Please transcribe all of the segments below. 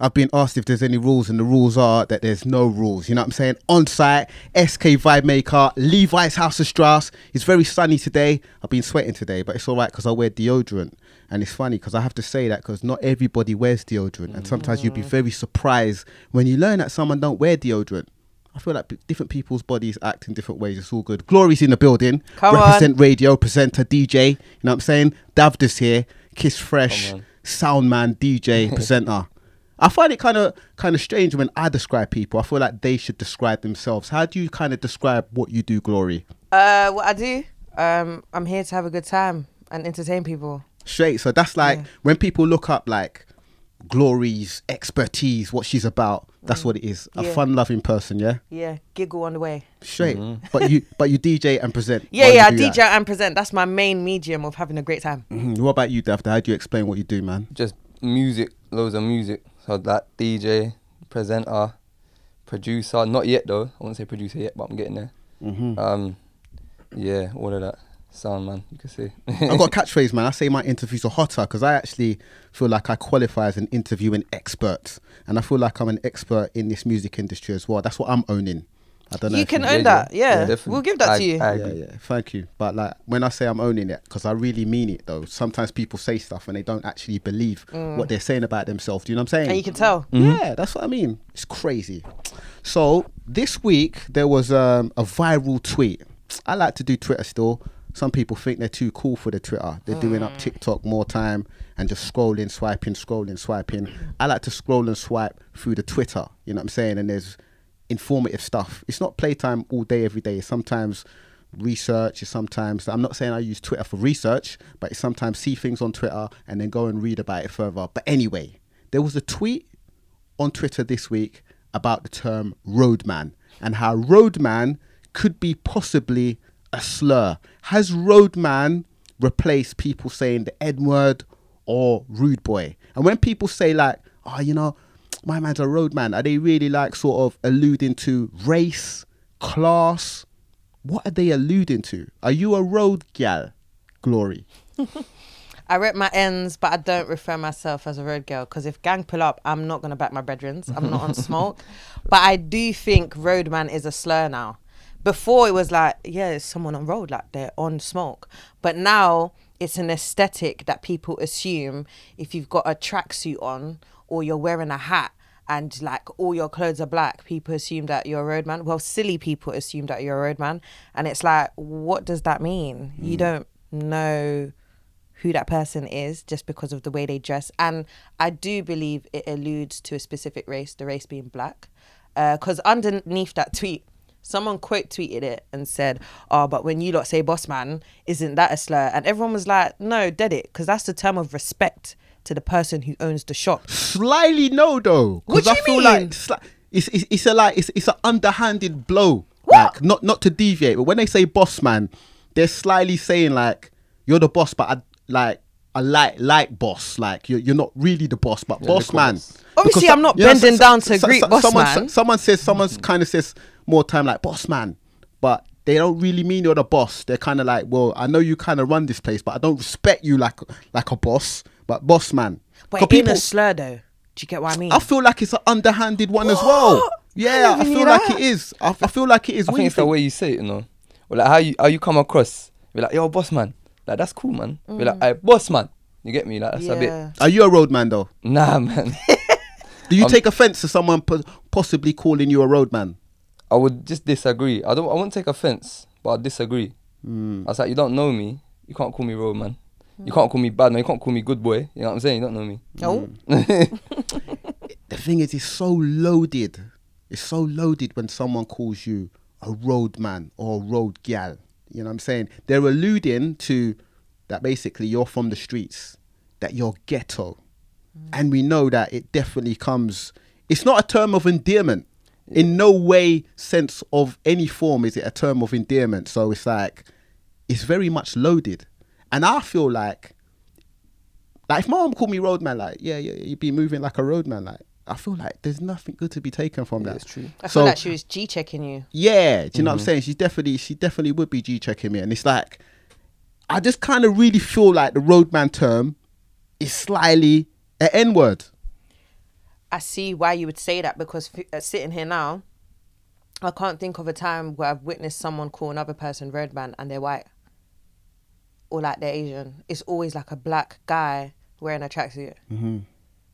I've been asked if there's any rules, and the rules are that there's no rules. You know what I'm saying? On site, SK Vibemaker, Levi's Haus of Strauss. It's very sunny today. I've been sweating today, but it's all right because I wear deodorant. And it's funny because I have to say that because not everybody wears deodorant, and sometimes you'll be mm. very surprised when you learn that someone don't wear deodorant. I feel like different people's bodies act in different ways. It's all good. Glory's in the building. Come on. Represent radio, presenter, DJ. You know what I'm saying? Davda's here. Kiss Fresh, sound man, DJ, presenter. I find it kind of kind of strange when I describe people. I feel like they should describe themselves. How do you kind of describe what you do, Glory? Uh, what I do, um, I'm here to have a good time and entertain people. Straight. So that's like Yeah. when people look up like Glory's expertise, what she's about. That's what it is. A Mm. Yeah. fun-loving person, yeah. Yeah, giggle on the way. Straight. But you but you DJ and present. Yeah, yeah, I DJ that. and present. That's my main medium of having a great time. Mhm. What about you, Davda? How do you explain what you do, man? Just music, loads of music. So that DJ, presenter, producer. Not yet though. I won't say producer yet, but I'm getting there. hmm Um, yeah, all of that. Sound man, you can see. I've got a catchphrase, man. I say my interviews are hotter because I actually feel like I qualify as an interviewing expert, and I feel like I'm an expert in this music industry as well. That's what I'm owning. I don't know. You can you- own that. Yeah, definitely. we'll give that I- to you. I yeah, yeah. Thank you. But like when I say I'm owning it, because I really mean it though. Sometimes people say stuff and they don't actually believe what they're saying about themselves. Do you know what I'm saying? Mm. and you can tell. Yeah, that's what I mean. It's crazy. So this week there was um, a viral tweet. I like to do Twitter still. Some people think they're too cool for the Twitter. They're doing up TikTok more time and just scrolling, swiping, scrolling, swiping. I like to scroll and swipe through the Twitter. You know what I'm saying? And there's informative stuff. It's not playtime all day, every day. It's sometimes research. It's sometimes I'm not saying I use Twitter for research, but sometimes see things on Twitter and then go and read about it further. But anyway, there was a tweet on Twitter this week about the term roadman and how roadman could be possibly a slur. Has roadman replaced people saying the N word or rude boy? And when people say like, oh, you know, my man's a roadman, are they really like sort of alluding to race, class? What are they alluding to? Are you a road gal, Glory? I rep my ends, but I don't refer myself as a road girl because if gang pull up, I'm not gonna back my brethrens. I'm not on smoke, but I do think roadman is a slur now. Before it was like, yeah, it's someone on road, like they're on smoke, but now it's an aesthetic that people assume if you've got a tracksuit on or you're wearing a hat and like all your clothes are black, people assume that you're a roadman. Well, silly people assume that you're a roadman, and it's like, what does that mean? You mm. don't know who that person is just because of the way they dress. And I do believe it alludes to a specific race, the race being black. Uh, because underneath that tweet, someone quote tweeted it and said, Oh, but when you lot say boss man, isn't that a slur? And everyone was like, No, dead it. Because that's the term of respect to the person who owns the shop. Slyly no though. 'cause What do I you feel mean? like sli- it's, it's it's a like it's it's an underhanded blow. What? Like not not to deviate, but when they say boss man, they're slyly saying like you're the boss, but I like a like like boss. Like you're you're not really the boss, but boss man. Obviously, Because I'm not you know, bending down to greet boss someone, man. Someone says someone mm-hmm. kind of says more time like boss man, but they don't really mean you're the boss. They're kind of like, well, I know you kind of run this place, but I don't respect you like like a boss. But boss man, But it ain't a slur though. Do you get what I mean? I feel like it's an underhanded one as well. Yeah, I I feel like that. it is. I, I feel like it is. I What think do it's the way you say it, you know. Or like how you how you come across. Be like, yo, boss man. Like that's cool, man. Be like, hey, boss man. You get me? Like that's a bit. Are you a roadman though? Nah, man. Do you Um, take offense to someone po- possibly calling you a roadman? I would just disagree. I don't. I won't take offense, but I disagree. Hmm. I was like, you don't know me. You can't call me road man. You can't call me bad man. You can't call me good boy. You know what I'm saying? You don't know me. Oh, The thing is, it's so loaded. It's so loaded when someone calls you a roadman or a road gal. You know what I'm saying? They're alluding to that basically you're from the streets, that you're ghetto. Mm. And we know that it definitely comes, it's not a term of endearment. In no way, sense of any form, is it a term of endearment. So it's like, it's very much loaded. And I feel like like if my mom called me roadman, like yeah, yeah, you'd be moving like a roadman. Like I feel like there's nothing good to be taken from Yeah, that. it's true. I So- feel like she was G checking you. Yeah, do you know Mm-hmm. what I'm saying? She's definitely, she definitely would be G checking me, and it's like, I just kind of really feel like the roadman term is slightly an N word. I see why you would say that because f- uh, sitting here now, I can't think of a time where I've witnessed someone call another person roadman and they're white or like they're Asian. It's always like a black guy wearing a tracksuit, Mm-hmm.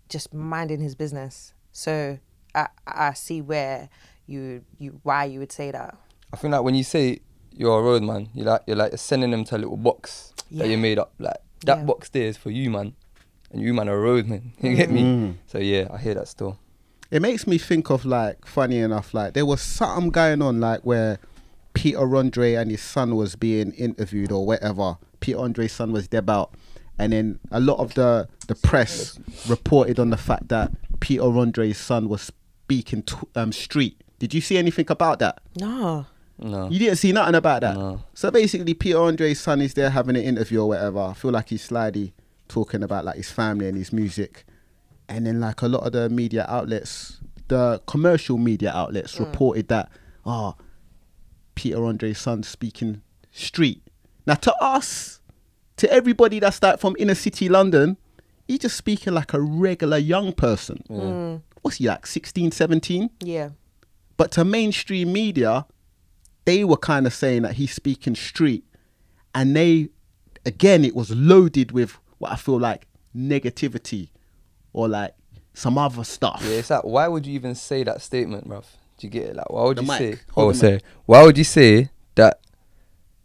just minding his business. So I I see where you you why you would say that. I think like when you say you're a road man, you like you're like sending them to a little box Yeah. that you made up. Like that Yeah. box there is for you, man, and you man are a road man. You get me? Mm. So yeah, I hear that still. It makes me think of like funny enough, like there was something going on like where Peter Andre and his son was being interviewed or whatever. Peter Andre's son was dead out. And then a lot of the the press reported on the fact that Peter Andre's son was speaking t- um, street. Did you see anything about that? No. No. You didn't see nothing about that. No. So basically, Peter Andre's son is there having an interview or whatever. I feel like he's slightly talking about like his family and his music, and then like a lot of the media outlets, the commercial media outlets, reported that oh, Peter Andre's son speaking street. Now to us, to everybody that's like from inner city London, he's just speaking like a regular young person. Mm. What's he like, 16, 17? Yeah. But to mainstream media, they were kind of saying that he's speaking street. And they, again, it was loaded with what I feel like negativity or like some other stuff. Yeah, it's like why would you even say that statement, bruv? Do you get it? Like why would The you mic. say? Hold oh, the sorry. Why would you say that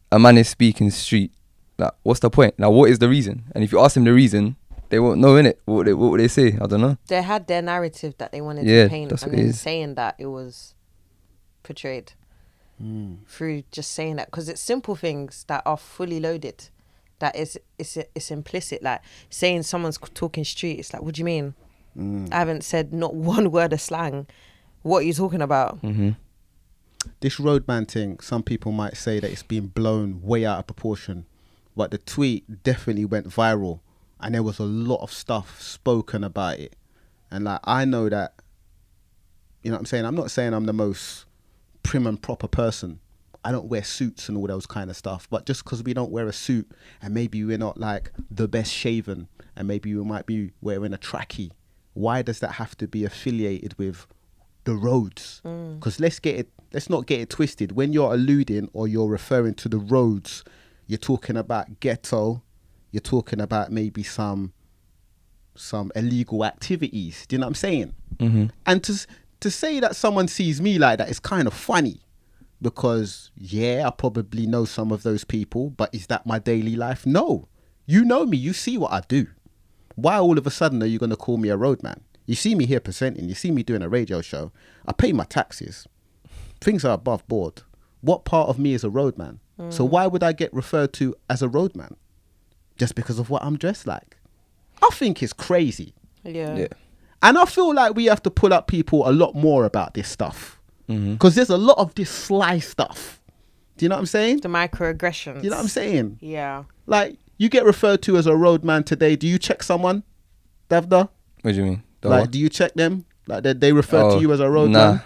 a man is speaking street? Like, what's the point? Now, what is the reason? And if you ask them the reason, they won't know in it. What would they, what would they say? I don't know. They had their narrative that they wanted Yeah, to paint, that's and what it then is. saying that it was portrayed hmm. through just saying that because it's simple things that are fully loaded. That is, it's it's implicit. Like saying someone's talking street. It's like, what do you mean? Hmm. I haven't said not one word of slang. What are you talking about? Mm-hmm. This roadman thing, some people might say that it's been blown way out of proportion. But the tweet definitely went viral. And there was a lot of stuff spoken about it. And like, I know that, you know what I'm saying? I'm not saying I'm the most prim and proper person. I don't wear suits and all those kind of stuff. But just because we don't wear a suit and maybe we're not like the best shaven and maybe we might be wearing a trackie, why does that have to be affiliated with the roads? Because let's get it, let's not get it twisted. When you're alluding or you're referring to the roads, you're talking about ghetto, you're talking about maybe some some illegal activities. Do you know what I'm saying? Mm-hmm. And to to say that someone sees me like that is kind of funny because yeah, I probably know some of those people, but is that my daily life? No. You know me, you see what I do. Why all of a sudden are you going to call me a roadman? You see me here presenting, you see me doing a radio show. I pay my taxes. Things are above board. What part of me is a roadman? So why would I get referred to as a roadman? Just because of what I'm dressed like? I think it's crazy. Yeah. Yeah. And I feel like we have to pull up people a lot more about this stuff. Mm-hmm. Because there's a lot of this sly stuff. Do you know what I'm saying? The microaggressions. Do you know what I'm saying? Yeah. Like, you get referred to as a roadman today. Do you check someone, Davda? What do you mean? The Like, what? do you check them? Like, they, they refer Oh, to you as a roadman? Nah.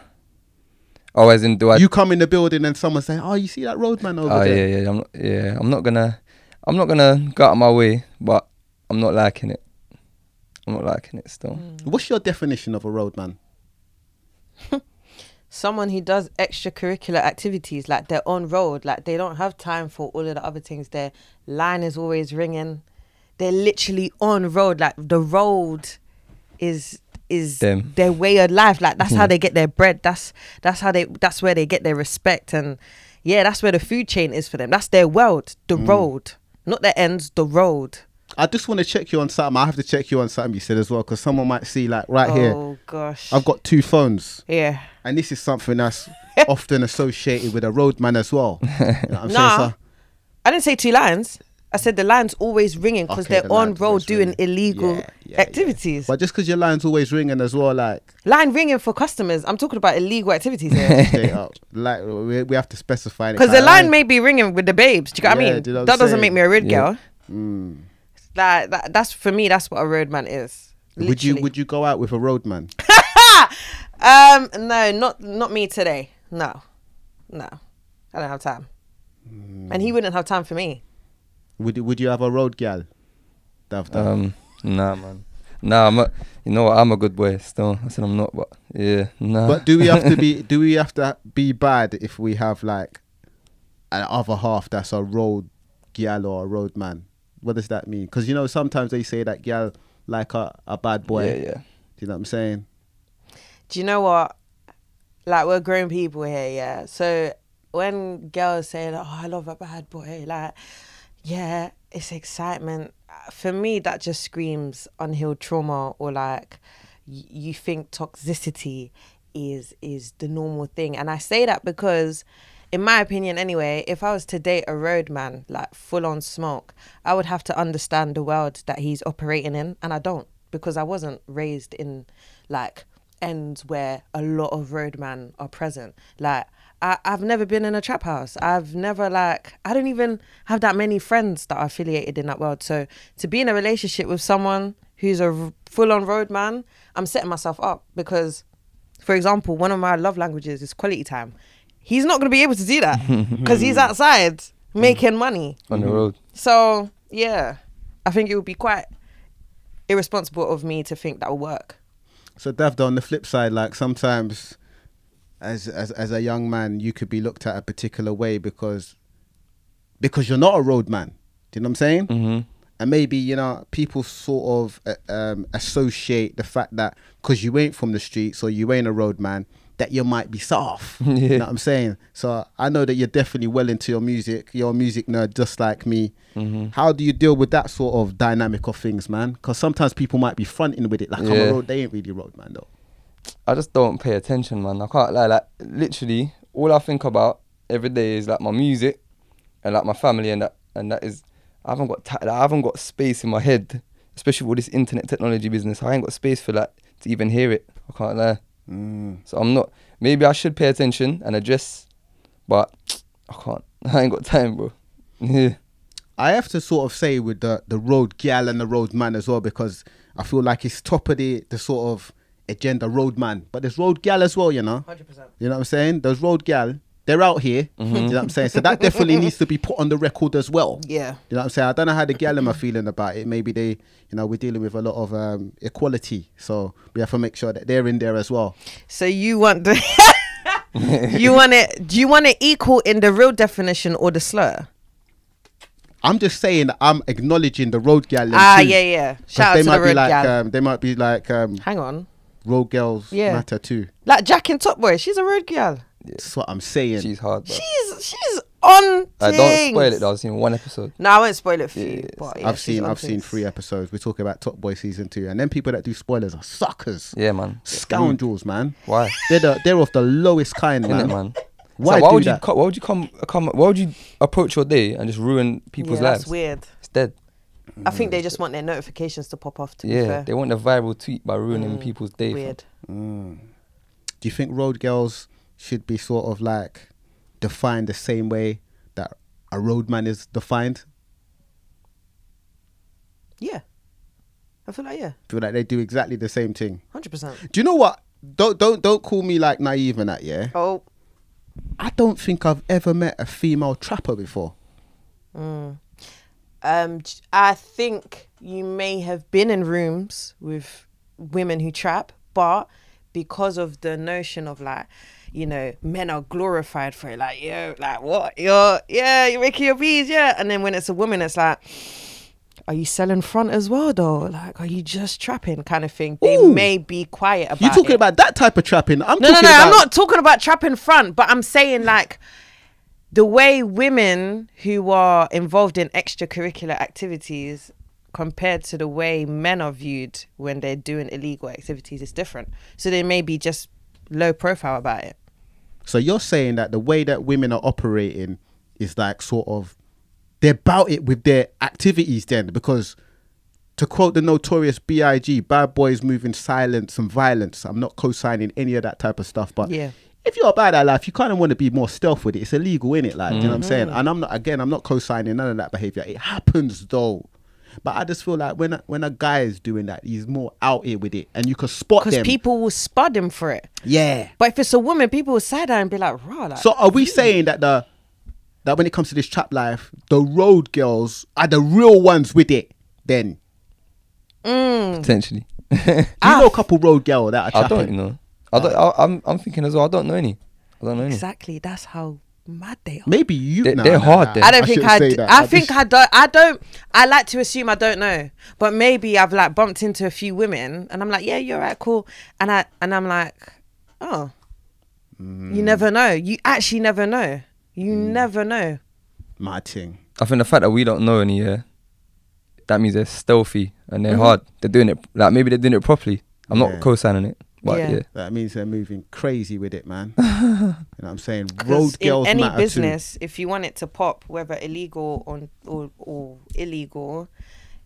Oh, as in, do I? You come in the building and someone say, "Oh, you see that roadman over oh there?" yeah, yeah. I'm not, yeah. I'm not gonna. I'm not gonna go out of my way, but I'm not liking it. I'm not liking it still. Hmm. What's your definition of a roadman? someone who does extracurricular activities like they're on road like they don't have time for all of the other things their line is always ringing they're literally on road like the road is is Them. their way of life like that's how mm-hmm. they get their bread that's that's how they that's where they get their respect and yeah that's where the food chain is for them that's their world the mm. road not the ends the road I just want to check you on something. I have to check you on something you said as well, because someone might see like right here. oh gosh I've got two phones, yeah and this is something that's often associated with a roadman as well. You know what I'm Nah. So, I didn't say two lines. I said the line's always ringing because Okay, they're the on road doing ringing. illegal Yeah, yeah, yeah. activities. but just because your line's always ringing as well, like Line ringing for customers. I'm talking about illegal activities here. like we, we have to specify it. Because the line may be ringing with the babes. Do you know what I mean? do you know what that I'm doesn't saying? make me a road Yeah. girl. Mm. That, that that's for me. That's what a roadman is. Would you would you go out with a roadman? Um, no, not not me today. No, no, I don't have time, Mm. and he wouldn't have time for me. Would you, would you have a road gal? Dav, Dav? Um, nah, man. Nah, I'm a, you know what? I'm a good boy still. I said I'm not, but yeah, nah. But do we have to be? Do we have to be bad if we have like an other half that's a road gal or a road man? What does that mean? Because you know sometimes they say that gal like a, a bad boy. Yeah, yeah. Do you know what I'm saying? Do you know what? Like we're grown people here, yeah. So when girls say, "Oh, I love a bad boy," like, yeah, it's excitement. Uh, for me, that just screams unhealed trauma, or like you think toxicity is is the normal thing. And I say that because, in my opinion, anyway, if I was to date a roadman, like full on smoke, I would have to understand the world that he's operating in, and I don't because I wasn't raised in like ends where a lot of roadmen are present. Like I, I've never been in a trap house. I've never like I don't even have that many friends that are affiliated in that world. So to be in a relationship with someone who's a full on road man, I'm setting myself up because, for example, one of my love languages is quality time. He's not going to be able to do that because he's outside making money. On the road. So yeah, I think it would be quite irresponsible of me to think that will work. So Davda, on the flip side, like sometimes as as as a young man, you could be looked at a particular way because because you're not a road man. Do you know what I'm saying? hmm And maybe you know people sort of uh, um, associate the fact that because you ain't from the streets or you ain't a road man, that you might be soft. You know what I'm saying? So I know that you're definitely well into your music. You're a music nerd just like me. hmm How do you deal with that sort of dynamic of things, man? Because sometimes people might be fronting with it like I'm a road. They ain't really road man though. I just don't pay attention, man. I can't lie. Like literally, all I think about every day is like my music and like my family, and that and that is. I haven't got ta- like, I haven't got space in my head, especially with this internet technology business. I ain't got space for that to even hear it. I can't lie. Mm. So I'm not. Maybe I should pay attention and address, but I can't. I ain't got time, bro. Yeah. I have to sort of say with the the road gal and the road man as well because I feel like it's top of the the sort of agenda road man, but there's road gal as well, you know. Hundred percent. You know what I'm saying? Those road gal, they're out here. Mm-hmm. You know what I'm saying? So that definitely needs to be put on the record as well. Yeah. You know what I'm saying? I don't know how the gal are feeling about it. Maybe they, you know, we're dealing with a lot of um, equality, so we have to make sure that they're in there as well. So you want the you want it? Do you want it equal in the real definition or the slur? I'm just saying I'm acknowledging the road gal. Ah, too. yeah, yeah. 'Cause Shout out they to might the be road like gal. um, they might be like um, Hang on, road girls Yeah. matter too. like Jaq in Top Boy. She's a road gal. That's what I'm saying. She's hard. Bro. She's she's on. I don't spoil it. though. I've seen one episode. No, I won't spoil it for you. Yeah, But yeah, I've seen I've seen three episodes. We're talking about Top Boy season two, and then people that do spoilers are suckers, Yeah, man. scoundrels, man. Why? They're the, they're of the lowest kind, Isn't man. it, man? Why so why would that? you co- why would you come come why would you approach your day and just ruin people's yeah, lives? That's weird. It's dead. I think they just want their notifications to pop off. To be Yeah, fair, they want a viral tweet by ruining Mm, people's day. weird. Mm. Do you think road girls should be sort of like defined the same way that a roadman is defined? Yeah, I feel like yeah, feel like they do exactly the same thing. hundred percent. Do you know what? Don't don't don't call me like naive and that. Yeah, Oh, I don't think I've ever met a female trapper before. Mm. Um, I think you may have been in rooms with women who trap, but because of the notion of like, you know, men are glorified for it, like, yo, like what? You're, yeah, you're making your bees, yeah. And then when it's a woman, it's like, are you selling front as well, though? Like, are you just trapping, kind of thing? They Ooh. may be quiet about. You talking it. about that type of trapping? I'm No, no, no. about I'm not talking about trapping front, but I'm saying like the way women who are involved in extracurricular activities compared to the way men are viewed when they're doing illegal activities is different. So they may be just low profile about it. So you're saying that the way that women are operating is like sort of they're about it with their activities then because to quote the notorious BIG, bad boys moving silence and violence. I'm not co-signing any of that type of stuff, but Yeah. If you're about that life, you kind of want to be more stealth with it. It's illegal, in it? Like, you know what I'm saying? And I'm not again, I'm not co-signing none of that behavior. It happens though. But I just feel like when a, when a guy is doing that, he's more out here with it, and you can spot them. Because people will spot him for it. yeah. But if it's a woman, people will side eye and be like, raw. Like, So are we saying that the that when it comes to this trap life, the road girls are the real ones with it? Then Mm. potentially. Do you Ah. know a couple road girl that are I don't, know. I don't. I, I'm. I'm thinking as well. I don't know any. I don't know any. Exactly. That's how mad they are. Maybe you. They- nah, they're nah, hard nah. I don't think shouldn't I. say d- I think just- I don't. I don't. I like to assume I don't know, but maybe I've like bumped into a few women, and I'm like, yeah, you're right, cool, and I and I'm like, oh, Mm. you never know. You actually never know. You never know. my thing. I think the fact that we don't know any, yeah, that means they're stealthy and they're Mhm. hard. They're doing it like maybe they're doing it properly. I'm Yeah. not co-signing it, but Yeah. yeah. That means they're moving crazy with it, man. you know what I'm saying? Road girls in any matter business, if you want it to pop, whether illegal or, or or illegal,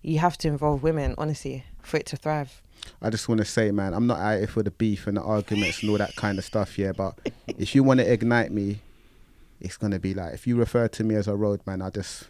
you have to involve women. Honestly, for it to thrive. I just want to say, man, I'm not out here for the beef and the arguments and all that kind of stuff, yeah. But if you want to ignite me, it's gonna be like if you refer to me as a road man, I just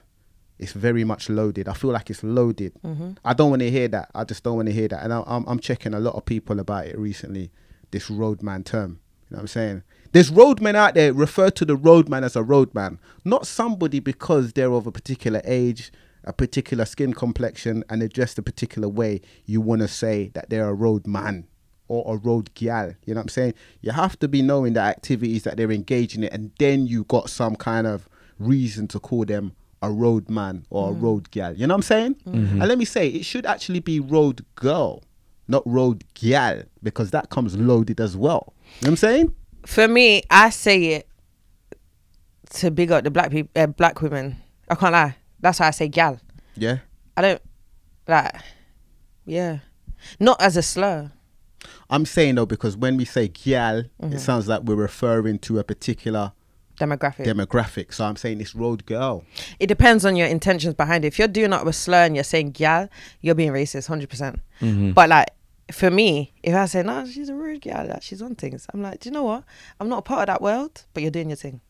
it's very much loaded. I feel like it's loaded. Mm-hmm. I don't want to hear that. I just don't want to hear that. And I, I'm I'm checking a lot of people about it recently. This roadman term. You know what I'm saying? There's roadmen out there refer to the roadman as a roadman, not somebody because they're of a particular age, a particular skin complexion, and they're dressed a particular way. You want to say that they're a roadman or a road gal. You know what I'm saying? You have to be knowing the activities that they're engaging in, and then you got some kind of reason to call them a road man or a mm. road gal. You know what I'm saying? Mm-hmm. And let me say, it should actually be road girl, not road gal, because that comes loaded as well. You know what I'm saying? For me, I say it to big up the black people, uh, black women. I can't lie. That's why I say gal. Yeah. I don't like. Yeah, not as a slur. I'm saying though because when we say gal, it mm-hmm. sounds like we're referring to a particular Demographic. demographic. So I'm saying this road girl. it depends on your intentions behind it. If you're doing it with a slur and you're saying gal, you're being racist, hundred percent. Mm-hmm. But like for me, if I say no, she's a rude gal, like, she's on things. I'm like, do you know what? I'm not a part of that world, but you're doing your thing.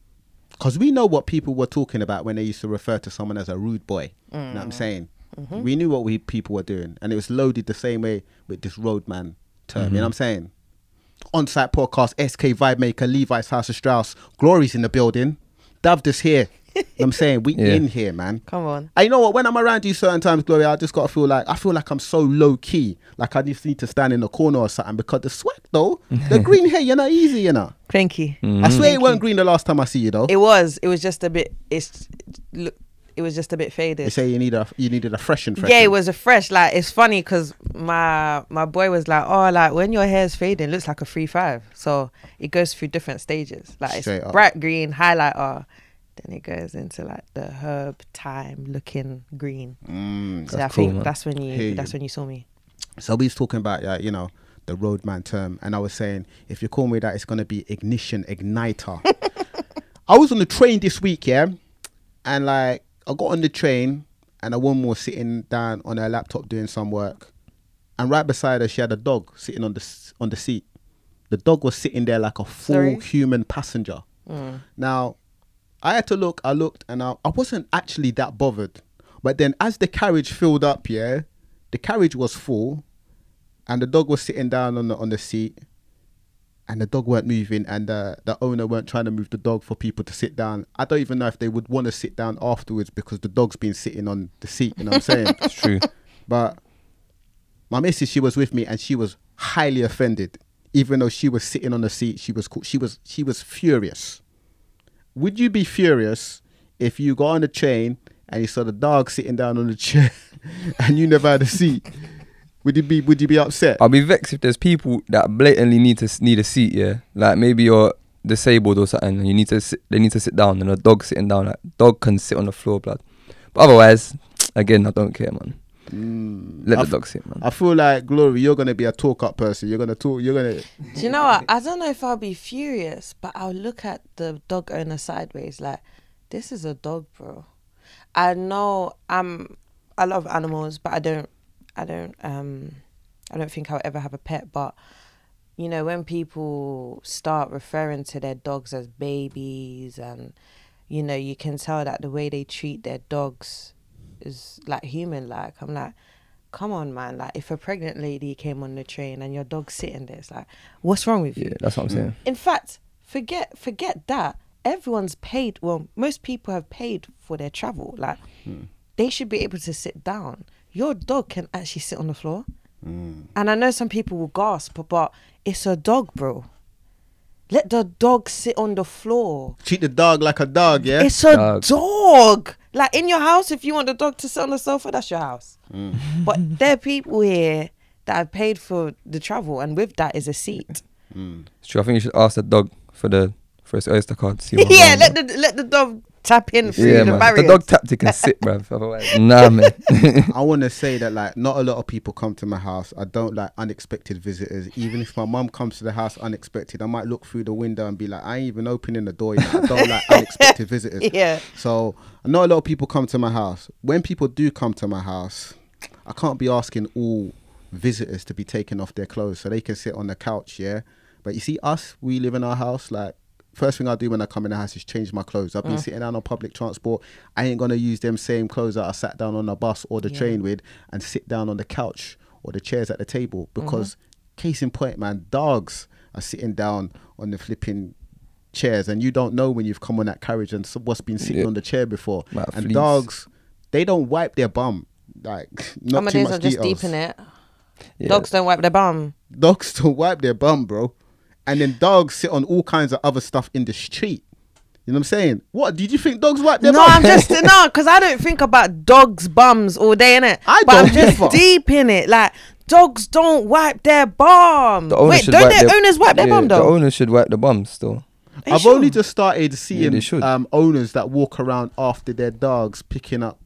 Because we know what people were talking about when they used to refer to someone as a rude boy. You know what I'm mm. saying? Mm-hmm. We knew what we people were doing. And it was loaded the same way with this roadman term. You know mm-hmm. what I'm saying? On site podcast, SK Vibemaker, Levi's Haus of Strauss, Glory's in the building. Dav this here. You know what I'm saying? We Yeah. in here, man. Come on. And you know what? When I'm around you certain times, Gloria, I just gotta feel like I feel like I'm so low key. Like I just need to stand in the corner or something because the sweat though, the green hair, you're not easy, you know. Thank you. I swear it mm. weren't green the last time I see you though. It was. It was just a bit. It's look. It was just a bit faded. They say you need a you needed a freshen fresh. Yeah, it was a fresh. Like it's funny because my my boy was like, oh, like when your hair's fading, it looks like a three five. So it goes through different stages. Like Straight it's up. bright green, highlighter, then it goes into like the herb time looking green. Mm, So That's I cool, think man. that's when Hear you you. that's when you saw me. So we was talking about uh, you know the roadman term, and I was saying if you call me that, it's gonna be ignition igniter. I was on the train this week, yeah, and like I got on the train, and a woman was sitting down on her laptop doing some work, and right beside her she had a dog sitting on the on the seat. The dog was sitting there like a full Sorry? human passenger. Mm. Now, I had to look. I looked, and I, I wasn't actually that bothered. But then, as the carriage filled up, yeah, the carriage was full, and the dog was sitting down on the on the seat, and the dog weren't moving, and the the owner weren't trying to move the dog for people to sit down. I don't even know if they would want to sit down afterwards because the dog's been sitting on the seat. You know what I'm saying? It's true. But my missus, she was with me, and she was highly offended, even though she was sitting on the seat. She was. She was she was furious. Would you be furious if you got on the train and you saw the dog sitting down on the chair and you never had a seat? Would you be Would you be upset? I'll be vexed if there's people that blatantly need to need a seat. Yeah, like maybe you're disabled or something, and you need to sit, they need to sit down, and a dog sitting down. Like dog can sit on the floor, blood. But otherwise, again, I don't care, man. Mm, Let I the f- dog sit, man. I feel like Glory, you're gonna be a talk up person. You're gonna talk. You're gonna. Do you know what? I don't know if I'll be furious, but I'll look at the dog owner sideways like, this is a dog, bro. I know I'm I love animals, but I don't I don't um I don't think I'll ever have a pet, but you know, when people start referring to their dogs as babies and you know, you can tell that the way they treat their dogs is like human like. I'm like, come on man, like if a pregnant lady came on the train and your dog's sitting there, it's like, what's wrong with you? Yeah, that's what I'm saying. In fact, forget forget that. Everyone's paid. Well, most people have paid for their travel. Like, they should be able to sit down. Your dog can actually sit on the floor. Mm. And I know some people will gasp, but it's a dog, bro. Let the dog sit on the floor. Treat the dog like a dog, yeah. It's a Dog. dog. Like in your house, if you want the dog to sit on the sofa, that's your house. Mm. But there are people here that have paid for the travel, and with that is a seat. Mm. It's true. I think you should ask the dog for the for his Oyster card. To see what yeah, let the let the dog tap in through yeah, the man. Barriers. the dog tapped, he can sit, bruv. Otherwise, nah, man. I want to say that like not a lot of people come to my house. I don't like unexpected visitors. Even if my mum comes to the house unexpected, I might look through the window and be like, I ain't even opening the door. Yet. I don't like unexpected visitors. Yeah. So not a lot of people come to my house. When people do come to my house, I can't be asking all visitors to be taking off their clothes so they can sit on the couch. Yeah. But you see, us, we live in our house. Like first thing I do when I come in the house is change my clothes. I've been mm. sitting down on public transport. I ain't gonna use them same clothes that I sat down on the bus or the Yeah. train with and sit down on the couch or the chairs at the table mm-hmm. because case in point, man, dogs are sitting down on the flipping chairs and you don't know when you've come on that carriage and what's been sitting Yeah. on the chair before. Might and fleas. dogs, they don't wipe their bum. Like not too much just details. deep in it. Yeah. Dogs don't wipe their bum. Dogs don't wipe their bum, bro. And then dogs sit on all kinds of other stuff in the street. You know what I'm saying? What did you think dogs wipe their No, bum? I'm just no, because I don't think about dogs' bums all day in it. I but I'm don't just either. deep in it. Like dogs don't wipe their bum. The Wait, don't their their- owners wipe their yeah, bum The though? owner should wipe the bum still. I've sure? only just started seeing should. um, owners that walk around after their dogs picking up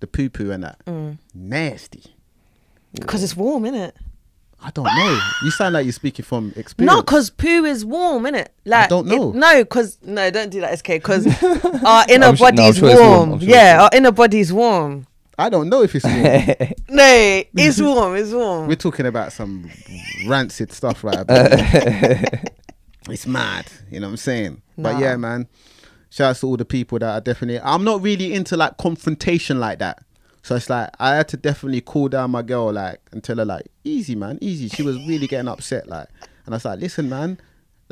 the poo poo and that. Mm. Nasty. because it's warm, innit? I don't know. You sound like you're speaking from experience. No, because poo is warm, innit? Like I don't know. It, no, because no, don't do that, SK. Because our inner I'm sure- no, body's sure warm. warm. I'm sure yeah, it's our inner body's warm. I don't know if it's warm. No, it's warm. It's warm. We're talking about some rancid stuff right It's mad, you know what I'm saying? But yeah, man. Shout out to all the people that are definitely I'm not really into like confrontation like that. So it's like I had to definitely cool down my girl like and tell her like, easy man, easy. She was really getting upset, like and I was like, listen, man,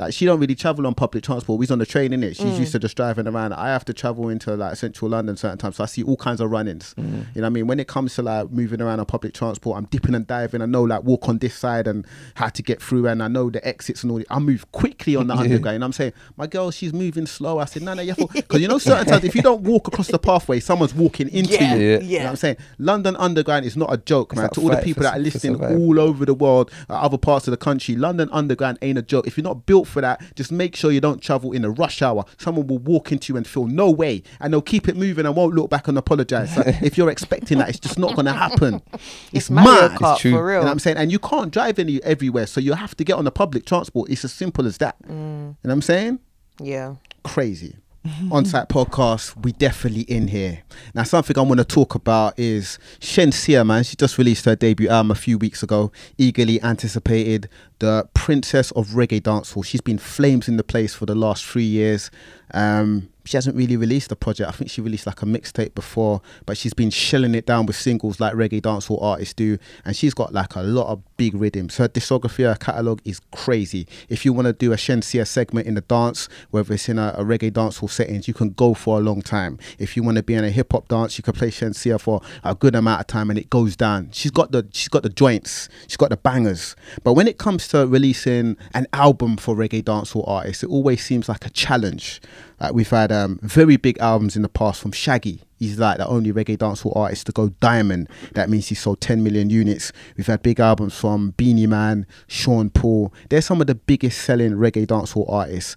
like she don't really travel on public transport. We's on the train in it. She's used to just driving around. I have to travel into like central London certain times. So I see all kinds of run-ins. You know what I mean? When it comes to like moving around on public transport, I'm dipping and diving. I know like walk on this side and how to get through and I know the exits and all that. I move quickly on the underground. And I'm saying, my girl, she's moving slow. I said, no, no, you because you know certain times if you don't walk across the pathway, someone's walking into Yeah, you. yeah. You know what I'm saying? London Underground is not a joke, man. To all the people that are listening all over the world, uh, other parts of the country, London Underground ain't a joke. If you're not built for that, just make sure you don't travel in a rush hour. Someone will walk into you and feel no way, and they'll keep it moving and won't look back and apologize. So if you're expecting that, it's just not going to happen. It's, Mario mad. Kart true. for You real. know what I'm saying? And you can't drive any everywhere, so you have to get on the public transport. It's as simple as that. Mm. You know what I'm saying? yeah. crazy. On site podcast, we definitely in here. Now, something I want to talk about is Shenseea, man. She just released her debut album a few weeks ago, eagerly anticipated. The Princess of Reggae Dancehall. She's been flames in the place for the last three years. Um, she hasn't really released a project. I think she released like a mixtape before, but she's been shelling it down with singles like reggae dancehall artists do, and she's got like a lot of big rhythms. Her discography, her catalog is crazy. If you want to do a Shenseea segment in the dance, whether it's in a, a reggae dancehall settings, you can go for a long time. If you want to be in a hip hop dance, you can play Shenseea for a good amount of time, and it goes down. She's got the she's got the joints, she's got the bangers. But when it comes to releasing an album for reggae dancehall artists, it always seems like a challenge. Like we've had um, very big albums in the past from Shaggy. He's like the only reggae dancehall artist to go diamond. That means he sold 10 million units. We've had big albums from Beenie Man, Sean Paul. They're some of the biggest selling reggae dancehall artists.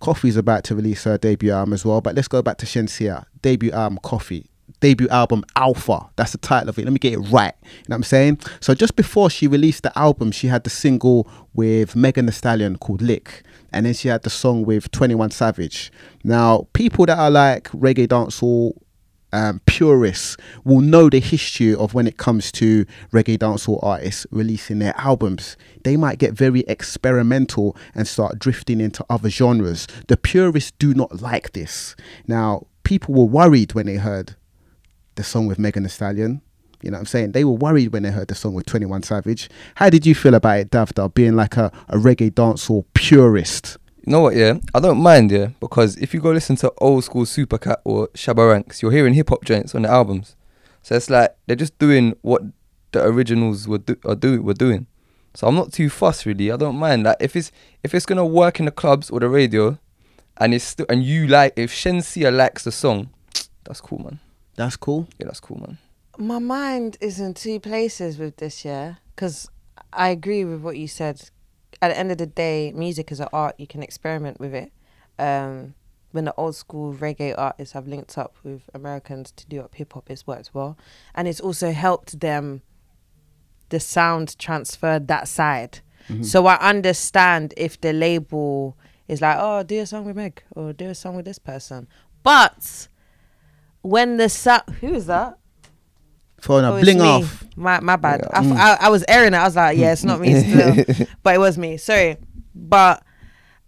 Koffee's about to release her debut album as well. But let's go back to Shenseea. Debut album, Koffee. Debut album, Alpha. That's the title of it. Let me get it right. You know what I'm saying? So just before she released the album, she had the single with Megan Thee Stallion called Lick. And then she had the song with 21 Savage. Now, people that are like reggae dancehall um, purists will know the history of when it comes to reggae dancehall artists releasing their albums. They might get very experimental and start drifting into other genres. The purists do not like this. Now, people were worried when they heard the song with Megan Thee Stallion. You know what I'm saying? They were worried when they heard the song with 21 Savage. How did you feel about it, Davda, being like a, a reggae dancehall purist? You know what, yeah? I don't mind, yeah, because if you go listen to old school Supercat or Shabba Ranks, you're hearing hip hop joints on the albums. So it's like they're just doing what the originals were do- are do were doing. So I'm not too fussed really. I don't mind. Like if it's if it's gonna work in the clubs or the radio, and it's still and you like if Shenseea likes the song, that's cool, man. That's cool. Yeah, that's cool, man. My mind is in two places with this, year because I agree with what you said. At the end of the day, music is an art. You can experiment with it. Um, when the old school reggae artists have linked up with Americans to do up hip hop, it's worked well, and it's also helped them. The sound transferred that side, so I understand if the label is like, "Oh, do a song with Meg," or "Do a song with this person," but when the sound, who is that? Phone Oh, bling me. off. My my bad. I, f- I, I was airing it. I was like, yeah, it's not me still, but it was me. Sorry, but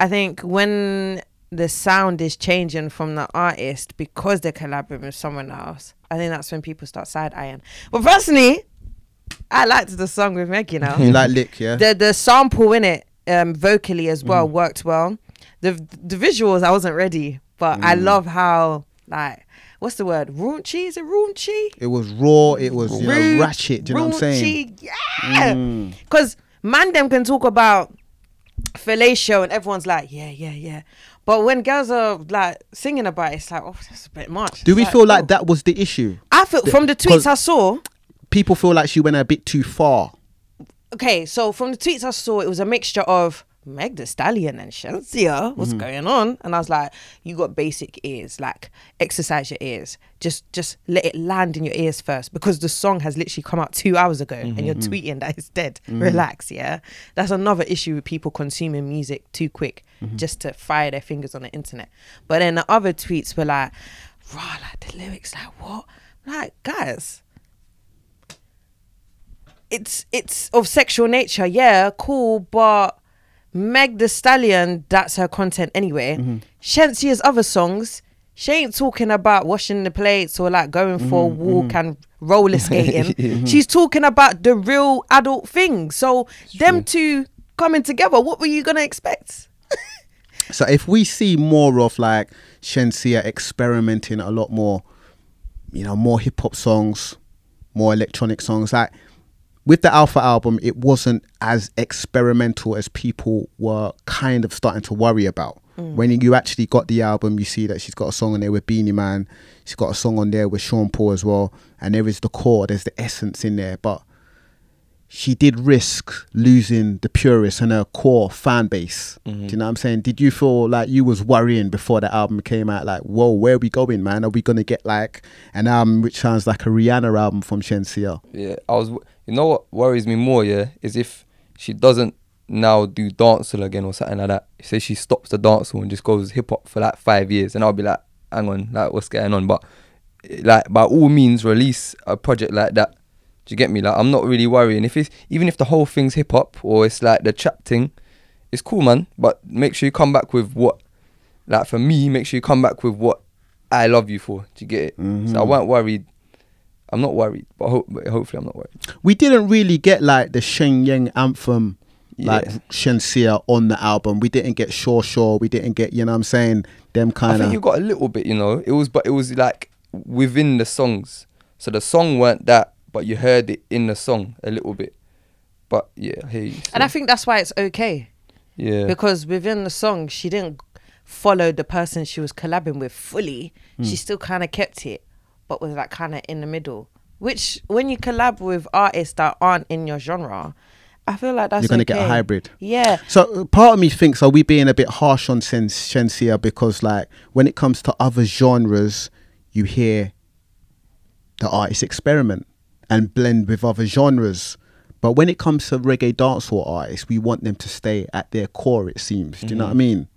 I think when the sound is changing from the artist because they're collaborating with someone else, I think that's when people start side eyeing. But personally, I liked the song with Meg. You know, You like lick, yeah? the the sample in it, um, vocally as well, worked well. The the visuals, I wasn't ready, but I love how like what's the word? Raunchy? Is it raunchy? It was raw. It was you know, ratchet. Do you know what I'm saying? raunchy, Yeah. Mm. Because man them can talk about fellatio and everyone's like, yeah, yeah, yeah. But when girls are like singing about it, it's like, oh, that's a bit much. Do It's we like, feel like oh. that was the issue? I feel from the tweets I saw. People feel like she went a bit too far. Okay, so from the tweets I saw, it was a mixture of Meg Thee Stallion and Shenseea. What's mm-hmm. going on? And I was like, you got basic ears. Like, exercise your ears. Just, just let it land in your ears first, because the song has literally come out two hours ago, and mm-hmm. you're mm-hmm. tweeting that it's dead. Relax, yeah. That's another issue with people consuming music too quick, just to fire their fingers on the internet. But then the other tweets were like, raw, like the lyrics, like what? Like, guys, it's it's of sexual nature, yeah, cool, but Meg Thee Stallion, that's her content anyway. Mm-hmm. Shenseea's other songs, she ain't talking about washing the plates or like going for Mm-hmm, a walk and roller skating. She's talking about the real adult thing. So them two coming together, what were you gonna expect? So if we see more of like Shenseea experimenting a lot more, you know, more hip hop songs, more electronic songs, like with the Alpha album, it wasn't as experimental as people were kind of starting to worry about. Mm. When you actually got the album, you see that she's got a song on there with Beenie Man, she's got a song on there with Sean Paul as well, and there is the core, there's the essence in there, but she did risk losing the purists and her core fan base. Do mm-hmm. you know what I'm saying? Did you feel like you was worrying before the album came out? Like, whoa, where are we going, man? Are we gonna get like an album which sounds like a Rihanna album from Shenseea? Yeah, I was. You know what worries me more? Yeah, is if she doesn't now do dancehall again or something like that. Say she stops the dancehall and just goes hip hop for like five years, and I'll be like, hang on, like what's going on? But like by all means, release a project like that. Do you get me? Like I'm not really worrying if it's even if the whole thing's hip hop or it's like the trap thing, it's cool, man. But make sure you come back with what, like for me, make sure you come back with what I love you for. Do you get it? So I mm-hmm. weren't worried. I'm not worried, but, ho- but hopefully I'm not worried. We didn't really get like the Shenyeng anthem, like Yeah. Shenseea on the album. We didn't get Shaw Shaw. We didn't get, you know what I'm saying, them I kind think of. you got a little bit, you know. It was, but it was like within the songs. So the song weren't that, but you heard it in the song a little bit. But yeah, I hear you. And I think that's why it's okay. yeah, because within the song she didn't follow the person she was collabing with fully Hmm. she still kind of kept it but was like kind of in the middle which when you collab with artists that aren't in your genre i feel like that's You're gonna get a hybrid. yeah So uh, part of me thinks, are we being a bit harsh on Sen- Shenseea because, like, when it comes to other genres, you hear the artists experiment and blend with other genres. But when it comes to reggae dancehall artists, we want them to stay at their core. It seems. Do you know what I mean?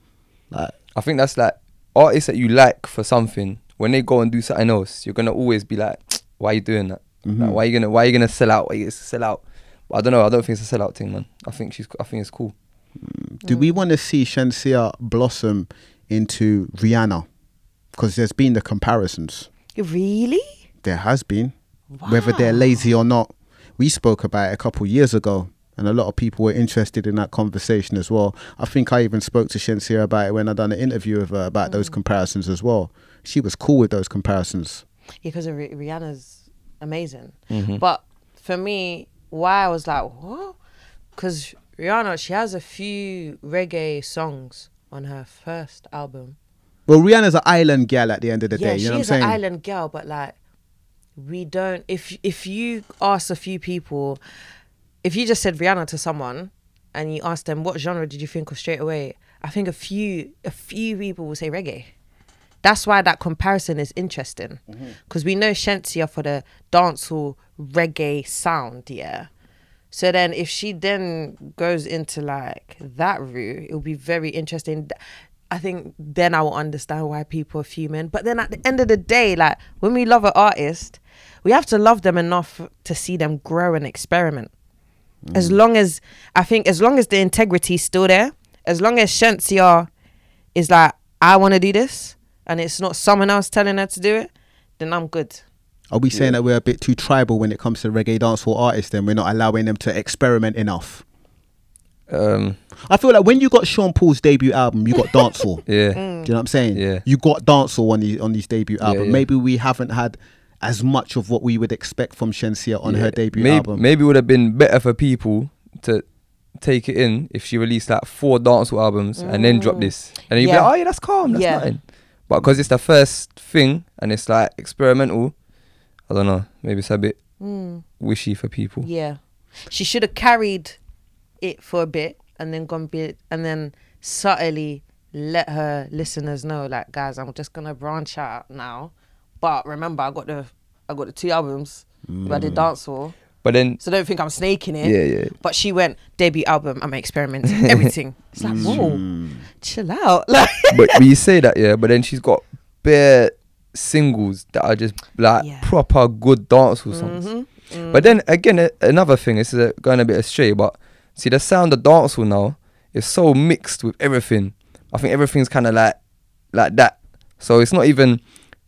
Like, I think that's like artists that you like for something. When they go and do something else, you're gonna always be like, "Why are you doing that? Mm-hmm. Like, why are you gonna Why are you gonna sell out? Why are you gonna sell out?" But I don't know. I don't think it's a sellout thing, man. I think she's. I think it's cool. Mm. do we mm. want to see Shenseea blossom into Rihanna? Because there's been the comparisons. really There has been, whether they're lazy or not. We spoke about it a couple years ago, and a lot of people were interested in that conversation as well. I think I even spoke to Shenseea about it when I done an interview with her about those mm. comparisons as well. She was cool with those comparisons. because of rihanna's amazing. Mhm. But for me, why I was like, what? Because Rihanna, she has a few reggae songs on her first album. Well, Rihanna's an island gal at the end of the yeah, day. she You know what I'm is saying? an island girl, but like, we don't. If if you ask a few people, if you just said Rihanna to someone and you ask them what genre did you think of straight away, I think a few a few people will say reggae. That's why that comparison is interesting mm-hmm. because we know Shenseea for the dancehall reggae sound, yeah. So then, if she then goes into like that route, it'll be very interesting. I think then I will understand why people are fuming. But then at the end of the day, like when we love an artist, we have to love them enough to see them grow and experiment. As mm. long as I think, as long as the integrity is still there, as long as Shenseea is like, I want to do this, and it's not someone else telling her to do it, then I'm good. Are we saying that we're a bit too tribal when it comes to reggae dancehall artists? Then we're not allowing them to experiment enough. Um, I feel like when you got Sean Paul's debut album, you got dancehall. yeah. Mm. Do you know what I'm saying? Yeah. You got dancehall on the on his debut album. yeah. Maybe we haven't had as much of what we would expect from Shenseea on her debut maybe, album. Maybe it would have been better for people to take it in if she released like four dancehall albums and then drop this. And then you'd be like, oh yeah, that's calm, that's Yeah. nothing. But because it's the first thing and it's like experimental, I don't know. Maybe it's a bit Mm. wishy for people. Yeah, she should have carried it for a bit and then gone bit and then subtly let her listeners know, like, guys, I'm just gonna branch out now. But remember, I got the I got the two albums. I did dancehall, But then, so don't think I'm snaking it. yeah, yeah. But she went debut album. I'm experimenting everything. It's like, whoa, chill out. Like, but, but you say that, yeah. But then she's got bare singles that are just like Yeah. proper good dancehall songs. Mhm. But then again, a- another thing this is uh, going a bit astray. But see, the sound of dancehall now is so mixed with everything. I think everything's kind of like like that. So it's not even.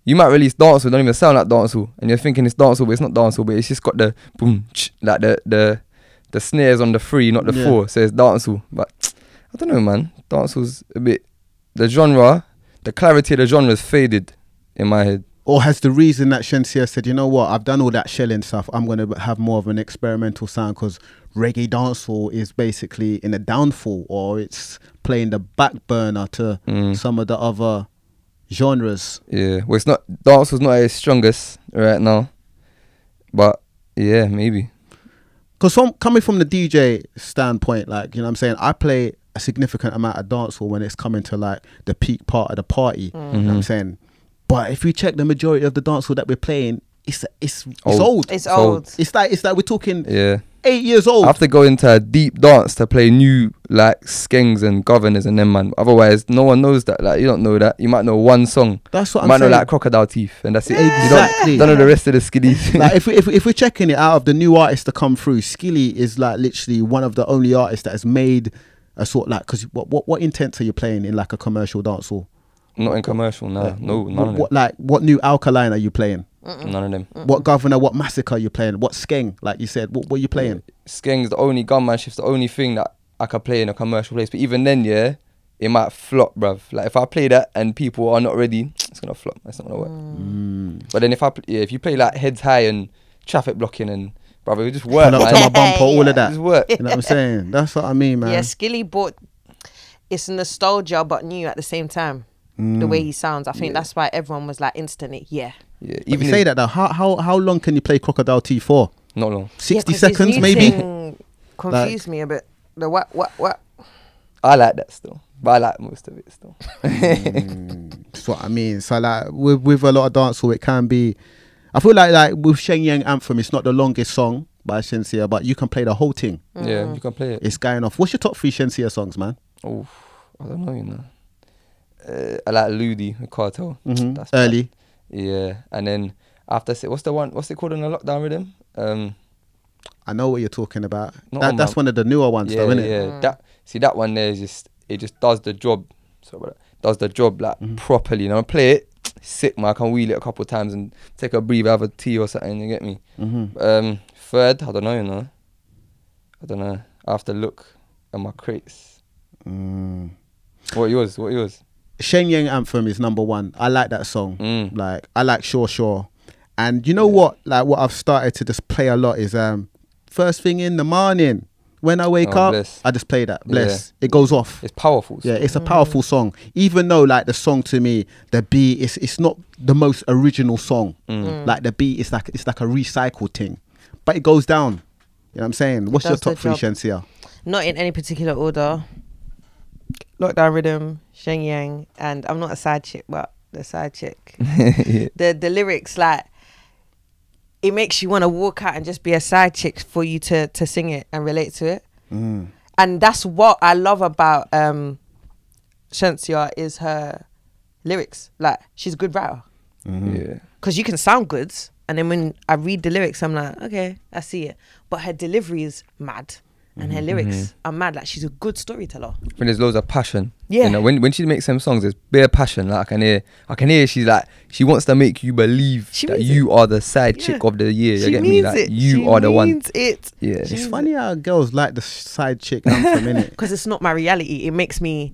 You might release dancehall, don't even sound like dancehall, and you're thinking it's dancehall, but it's not dancehall. But it's just got the boom, ch, like the the the snares on the three, not the Yeah. four. So it's dancehall. But I don't know, man. Dancehall's a bit the genre, the clarity of the genre is faded in my head. Or has the reason that Shenseea said, you know what, I've done all that shelling stuff, I'm going to have more of an experimental sound because reggae dancehall is basically in a downfall or it's playing the back burner to Mm. some of the other genres. Yeah, well, it's not dancehall's not at its strongest right now, but yeah, maybe. Because from coming from the DJ standpoint, like, you know what I'm saying, I play a significant amount of dancehall when it's coming to like the peak part of the party. You know what I'm mm-hmm. saying? But if we check the majority of the dancehall that we're playing, it's it's it's Old. old. it's So- old. It's like it's like we're talking Yeah, eight years old. I have to go into a deep dance to play new like skengs and Govanas and them man. Otherwise, no one knows that. Like you don't know that. You might know one song. That's what You I'm might saying. know like crocodile teeth, and that's it. Exactly. You don't, don't know the rest of the skiddies. like if we, if we, if we're checking it out of the new artists to come through, Skilly is like literally one of the only artists that has made a sort like because what, what what Intence are you playing in like a commercial dance hall? not in commercial, no, what, none of them. what like what new alkaline are you playing? None of them. What Govana? What Masicka are you playing? What skeng? Like you said, what were you playing? Skeng is the only gunman shift's the only thing that I can play in a commercial place. But even then, yeah, it might flop, bruv. Like if I play that and people are not ready, it's gonna flop. It's not gonna work. Mm. But then if I pl- yeah, if you play like heads high and traffic blocking and brother, it just work, Pull up to my bumper, all of It that. just work. You know what I'm saying? That's what I mean, man. Yeah, Skilly bought it's nostalgia but new at the same time. The way he sounds, I think that's why everyone was like instantly, yeah. Yeah, even you say that though. How how how long can you play Crocodile T for? not long. Sixty Yeah, 'cause seconds, maybe. thing confused me a bit. The what what what? I like that still, but I like most of it still. That's what I mean. So like with with a lot of dancehall, it can be. I feel like like with Shenyeng Anthem, it's not the longest song by Shenseea, but you can play the whole thing. Yeah, you can play it. It's going off. What's your top three Shenseea songs, man? Oh, I don't know, you know. Uh, I like Loodi, the cartel. Mhm. That's Early. Yeah, and then after say, what's the one? What's it called in the lockdown rhythm? Um, I know what you're talking about. That, on that's my- one of the newer ones, yeah, though, isn't it? yeah. That see that one there is just it just does the job. So does the job like Mm-hmm. properly. And I play it sick, man. I can wheel it a couple of times and take a breathe, have a tea or something. You get me? Mm-hmm. Um, third, I don't know, you know. I don't know. I have to look at my crates. Mm. What yours? What yours? Shenyeng Anthem is number one. I like that song. Mm. Like I like Sure Sure, And you know what? Like what I've started to just play a lot is um first thing in the morning when I wake Oh, up, bless. I just play that. Bless. It goes off. It's powerful. Yeah, it's a powerful song. Even though like the song to me, the beat is it's not the most original song. Mm. Like the beat is like it's like a recycled thing. But it goes down. You know what I'm saying? What's your top three, job. Shenseea? Not in any particular order. Lockdown Rhythm, Shenyeng, and I'm not a side chick, but the side chick. yeah. the the lyrics like it makes you want to walk out and just be a side chick for you to to sing it and relate to it. Mm. And that's what I love about um Shenseea is her lyrics. Like she's a good writer Mm-hmm. yeah. because you can sound good, and then when I read the lyrics, I'm like, okay, I see it. But her delivery is mad, and her mm-hmm, lyrics mm-hmm. are mad. Like she's a good storyteller. When there's loads of passion. Yeah. You know, when when she makes them songs, there's bare passion. Like I can hear, I can hear. She's like, she wants to make you believe She that means you are the side chick of the year. You she get means me? Like it. you She are the one. means It. Yeah. It's funny how girls like the side chick anthem, innit? because it's not my reality. It makes me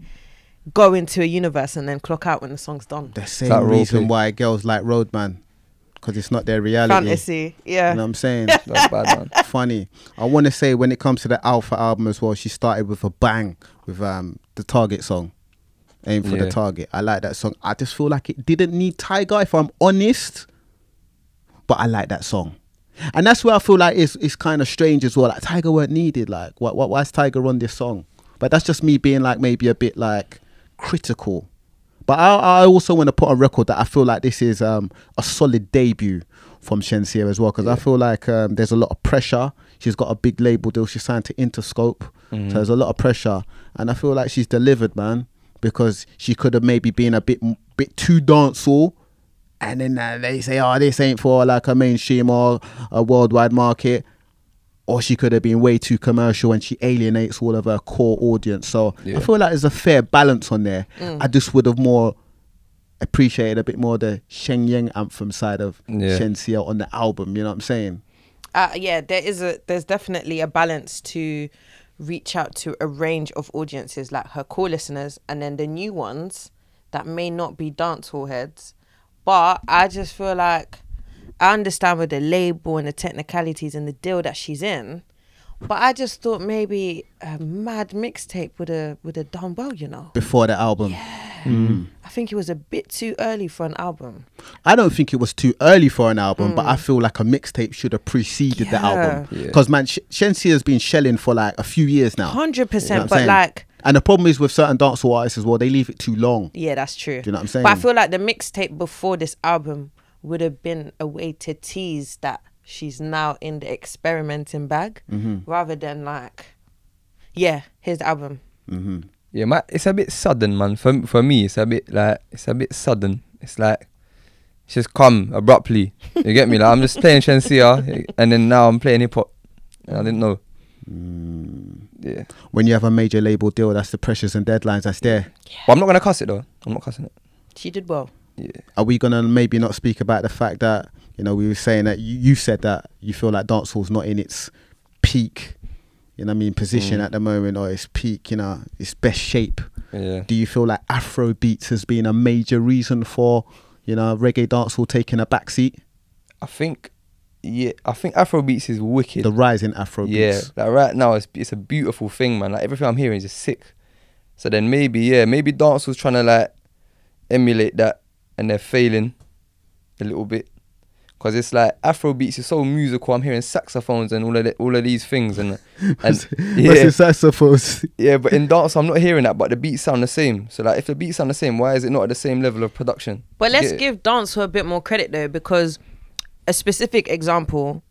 go into a universe and then clock out when the song's done. The same like role reason play. why girls like Roadman, because it's not their reality. Fantasy, yeah. You know what I'm saying? That's bad, man. Funny. I want to say when it comes to the Alpha album as well, she started with a bang with um the Target song, "Aim for the Target." I like that song. I just feel like it didn't need Tyga, if I'm honest, but I like that song. And that's where I feel like it's it's kind of strange as well. Like Tyga weren't needed. Like, what, what why's Tyga on this song? But that's just me being like maybe a bit like critical. But I, I also want to put on record that I feel like this is um, a solid debut from Shenseea as well because I feel like um, there's a lot of pressure. She's got a big label deal. She's signed to Interscope, Mm-hmm. so there's a lot of pressure, and I feel like she's delivered, man. Because she could have maybe been a bit bit too dancehall, and then uh, they say, "Oh, this ain't for like a mainstream or a worldwide market." Or she could have been way too commercial and she alienates all of her core audience. So Yeah. I feel like there's a fair balance on there. I just would have more appreciated a bit more the Shenyeng anthem side of Yeah. Shenseea on the album. You know what I'm saying? Uh, yeah, there is a there's definitely a balance to reach out to a range of audiences like her core listeners and then the new ones that may not be dancehall heads. But I just feel like I understand with the label and the technicalities and the deal that she's in. But I just thought maybe a mad mixtape would have would have done well, you know. Before the album, yeah, mm. I think it was a bit too early for an album. I don't think it was too early for an album, but I mm. feel like a mixtape should have preceded the Yeah. album. Yeah. Because man, Sh- Shenseea has been shelling for like a few years now. Hundred You know percent. But saying? like and the problem is with certain dancehall artists as well, they leave it too long. Yeah, that's true. Do you know what I'm saying? But I feel like the mixtape before this album would have been a way to tease that she's now in the experimenting bag Mm-hmm. rather than like, yeah, here's the album. Yeah, my, it's a bit sudden, man. For for me, it's a bit like it's a bit sudden. It's like it's just come abruptly. You get me? Like I'm just playing Shenseea, and then now I'm playing hip hop. And I didn't know. Mm. Yeah, When you have a major label deal, that's the pressures and deadlines that's there. but I'm not gonna cuss it though. I'm not cussing it. She did well. Yeah, Are we gonna maybe not speak about the fact that you know we were saying that you, you said that you feel like dancehall's not in its peak, you know what I mean, position Mm. at the moment or its peak, you know, its best shape. yeah. Do you feel like Afro beats has been a major reason for you know reggae dancehall taking a backseat? I think, yeah, I think Afrobeats is wicked. The rise in Afro yeah, like right now it's it's a beautiful thing, man. Like everything I'm hearing is just sick. So then maybe yeah, maybe dance was trying to like emulate that, and they're failing a little bit. Cause it's like Afro beats is so musical. I'm hearing saxophones and all of the, all of these things, and and What's yeah, saxophones? yeah. But in dance, I'm not hearing that. But the beats sound the same. So like, if the beats sound the same, why is it not at the same level of production? But let's Yeah. give dance a bit more credit though, because a specific example,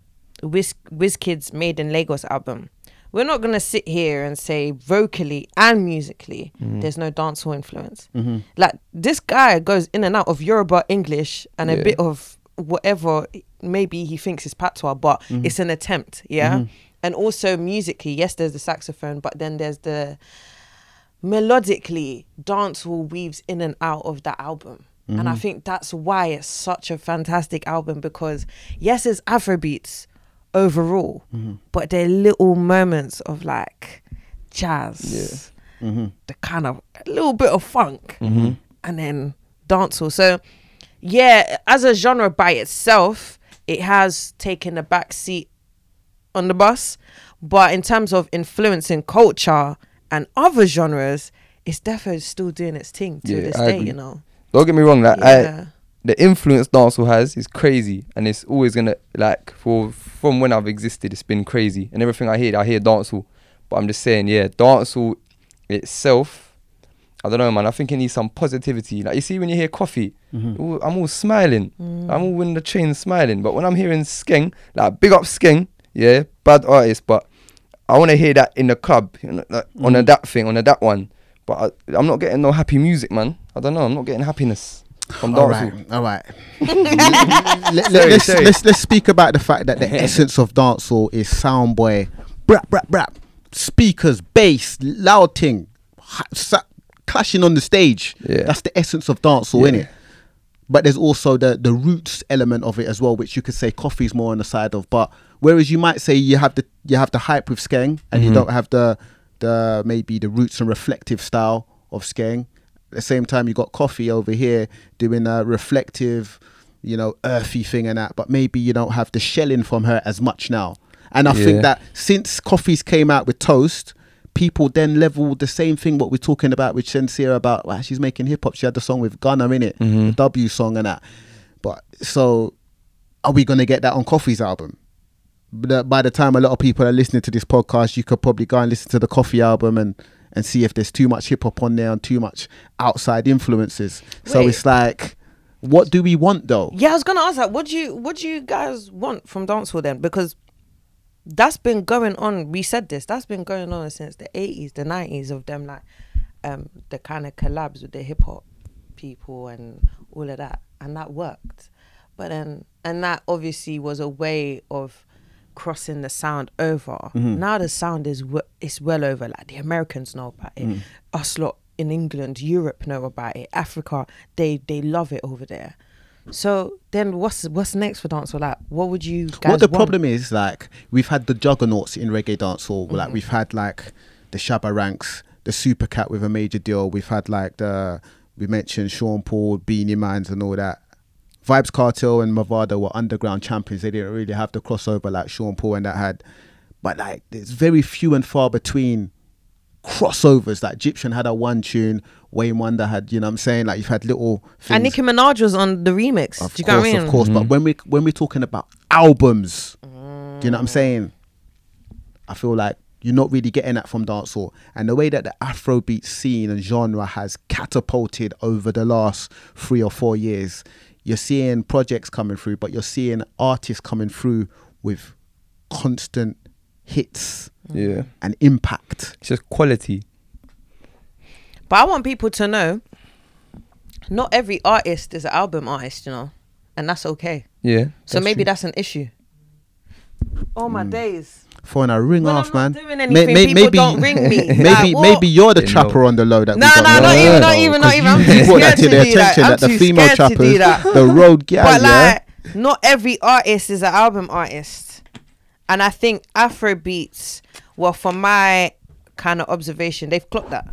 Wiz Wizkid's Made in Lagos album. We're not gonna sit here and say vocally and musically mm-hmm. there's no dancehall influence. Mm-hmm. Like this guy goes in and out of Yoruba English and a bit of whatever maybe he thinks is patois, but mm-hmm. it's an attempt, yeah. Mm-hmm. And also musically, yes, there's the saxophone, but then there's the melodically dancehall weaves in and out of that album. And I think that's why it's such a fantastic album because yes, it's Afrobeats overall, but they're little moments of like jazz, Mm-hmm. the kind of a little bit of funk, Mm-hmm. and then dancehall. So yeah, as a genre by itself, it has taken a back seat on the bus. But in terms of influencing culture and other genres, it's definitely still doing its thing to Yeah, this I day, agree. you know. Don't get me wrong, like Yeah. I, the influence dancehall has is crazy, and it's always gonna like for from when I've existed, it's been crazy, and everything I hear, I hear dancehall. But I'm just saying, yeah, dancehall itself, I don't know, man. I think it needs some positivity. Like you see, when you hear Koffee, all- I'm all smiling. Mm. I'm all in the chain smiling. But when I'm hearing Skeng, like big up Skeng, yeah, bad artist, but I want to hear that in the club, you know, like, on a that thing, on a that one. But I, I'm not getting no happy music, man. I don't know. I'm not getting happiness from All dancehall. right, all right. let, Sorry, us sorry. let's let's speak about the fact that the essence of dancehall is sound boy, brap brap brap, speakers, bass, loud thing, ha- sa- clashing on the stage. Yeah. That's the essence of dancehall, Yeah. innit? But there's also the the roots element of it as well, which you could say Koffee's more on the side of. But whereas you might say you have the you have the hype with skeng and you Mhm. don't have the the maybe the roots and reflective style of skeng. At the same time, you got Koffee over here doing a reflective, you know, earthy thing and that. But maybe you don't have the shelling from her as much now. And I Yeah. think that since Koffee's came out with toast, people then level the same thing what we're talking about with Shenseea about wow, she's making hip hop. She had the song with Gunna in it, Mhm. the W song and that. But so are we gonna get that on Koffee's album? But by the time a lot of people are listening to this podcast, you could probably go and listen to the Coffee album and and see if there's too much hip hop on there and too much outside influences. So it's like, what do we want though? Yeah, I was gonna ask that. What do you what do you guys want from dancehall then? Because that's been going on. We said this. That's been going on since the eighties, the nineties of them like um the kind of collabs with the hip hop people and all of that, and that worked. But then and that obviously was a way of crossing the sound over. Now the sound is w- it's well over. Like the Americans know about it. Us lot in England, Europe know about it. Africa, they they love it over there. So then, what's what's next for dancehall? Like, what would you guys? what the want? problem is, like, we've had the juggernauts in reggae dancehall. Like, Mm-hmm. we've had like the Shabba Ranks, the Super Cat with a major deal. We've had like the we mentioned Sean Paul, Beenie Mans, and all that. Vybz Kartel and Mavado were underground champions. They didn't really have the crossover like Sean Paul and that had. But like, there's very few and far between crossovers. Like Egyptian had a one tune, Wayne Wonder had, you know what I'm saying? Like you've had little things. And Nicki Minaj was on the remix. Of Do you course, get what I mean? of course. But mm-hmm. when we when we're talking about albums, do you know what I'm mm. saying? I feel like you're not really getting that from dancehall. And the way that the Afrobeat scene and genre has catapulted over the last three or four years, you're seeing projects coming through, but you're seeing artists coming through with constant hits mm. Yeah, and impact. it's just quality. But I want people to know, not every artist is an album artist, you know, and that's okay. Yeah. So maybe true. that's an issue. Oh my mm. days! Phone a ring When off, I'm man. not doing anything, people don't ring me. Maybe Like, maybe you're the Yeah, trapper no. on the low that we No, don't no, know. not even, not even, not 'Cause even. I'm you- too you brought that scared to to their do that. attention I'm that the female scared trappers, the road gal, But yeah. like, not every artist is an album artist, and I think Afrobeats, well, from my kind of observation, they've clocked that.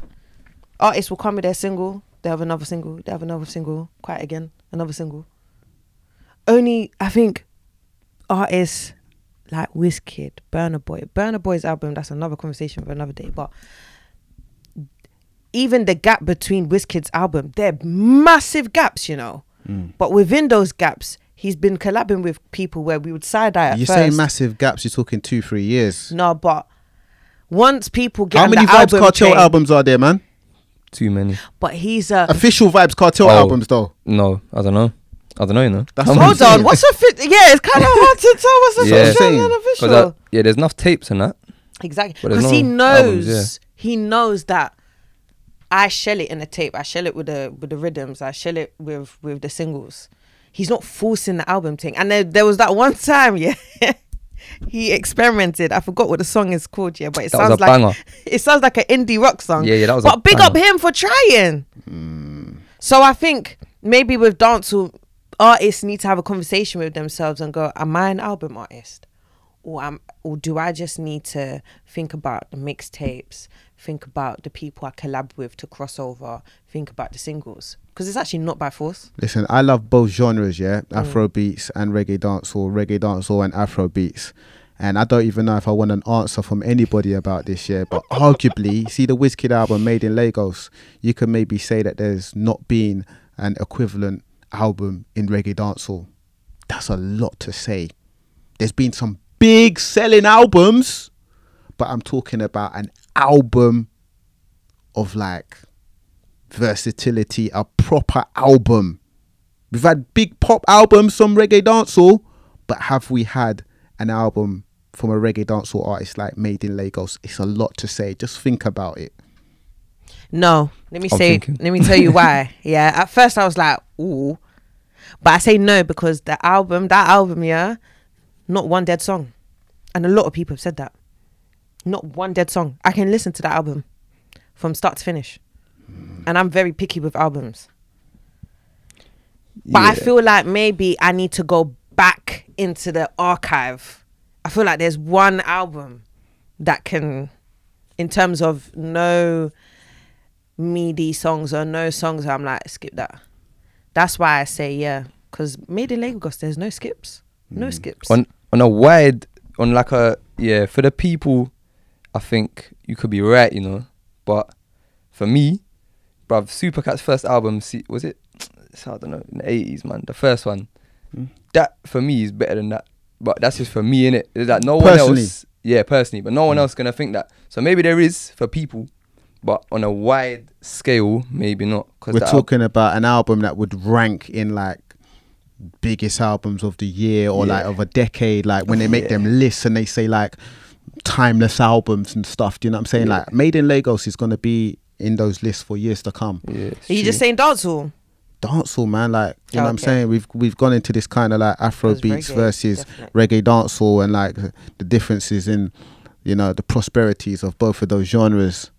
Artists will come with their single, they have another single, they have another single, quiet again, another single. Only I think artists like Wizkid, Burna Boy, Burna Boy's album. That's another conversation for another day, but. Even the gap between Wizkid's album, they're massive gaps, you know. Mm. But within those gaps, he's been collabing with people where we would side eye at You're first. saying massive gaps. You're talking two, three years. No, but once people get How many the Vybz album Kartel train- albums are there, man? too many. But he's a Official Vybz Kartel Oh. albums, though. No, I don't know. I don't know, you know. That's How what hold on. What's a fit? Yeah, it's kind of hard to tell what's Yeah. official Same. and 'Cause unofficial. that- yeah, there's enough tapes and that. Exactly. Because he knows albums, yeah. he knows that I shell it in the tape. I shell it with the with the rhythms. I shell it with with the singles. He's not forcing the album thing. And there, there was that one time, yeah. he experimented. I forgot what the song is called, yeah, but it That sounds like banger. it sounds like an indie rock song. Yeah, yeah, that was But big up him for trying. Hmm. So I think maybe with dancehall, artists need to have a conversation with themselves and go, "Am I an album artist, or am, or do I just need to think about the mixtapes, think about the people I collab with to cross over, think about the singles. Because it's actually not by force. Listen, I love both genres, yeah, mm. Afro beats and reggae dancehall, reggae dancehall and Afro beats. And I don't even know if I want an answer from anybody about this, yeah. But arguably, see the Wizkid album Made in Lagos, you can maybe say that there's not been an equivalent album in reggae dancehall. That's a lot to say. There's been some big selling albums, but I'm talking about an album of like versatility, a proper album. We've had big pop albums from reggae dancehall, but have we had an album from a reggae dancehall artist like Made in Lagos? It's a lot to say. Just think about it. No, let me I'm say. thinking. Let me tell you why. yeah, at first I was like, ooh, but I say no because the album, that album, yeah, not one dead song, and a lot of people have said that. Not one dead song. I can listen to that album from start to finish, and I'm very picky with albums. But I feel like maybe I need to go back into the archive. I feel like there's one album that can, in terms of no meaty songs or no songs, I'm like, skip that. That's why I say yeah. Because Made in Lagos, there's no skips. No skips. on on a wide on like a yeah for the people i think you could be right you know but for me bruv supercat's first album see, was it i don't know in the 80s man the first one Mm. that for me is better than that but that's just for me in it like no one else yeah personally but no one else gonna think that so maybe there is for people but on a wide scale maybe not because We're talking about an album that would rank in like biggest albums of the year or like of a decade. Like when they make them lists and they say like timeless albums and stuff. Do you know what I'm saying? Yeah. Like Made in Lagos is gonna be in those lists for years to come. yeah, it's Are you just true. saying dancehall? dancehall, man. Like you know what I'm saying. We've we've gone into this kind of like Afro beats reggae, versus definitely. reggae dancehall and like the differences in you know the prosperities of both of those genres.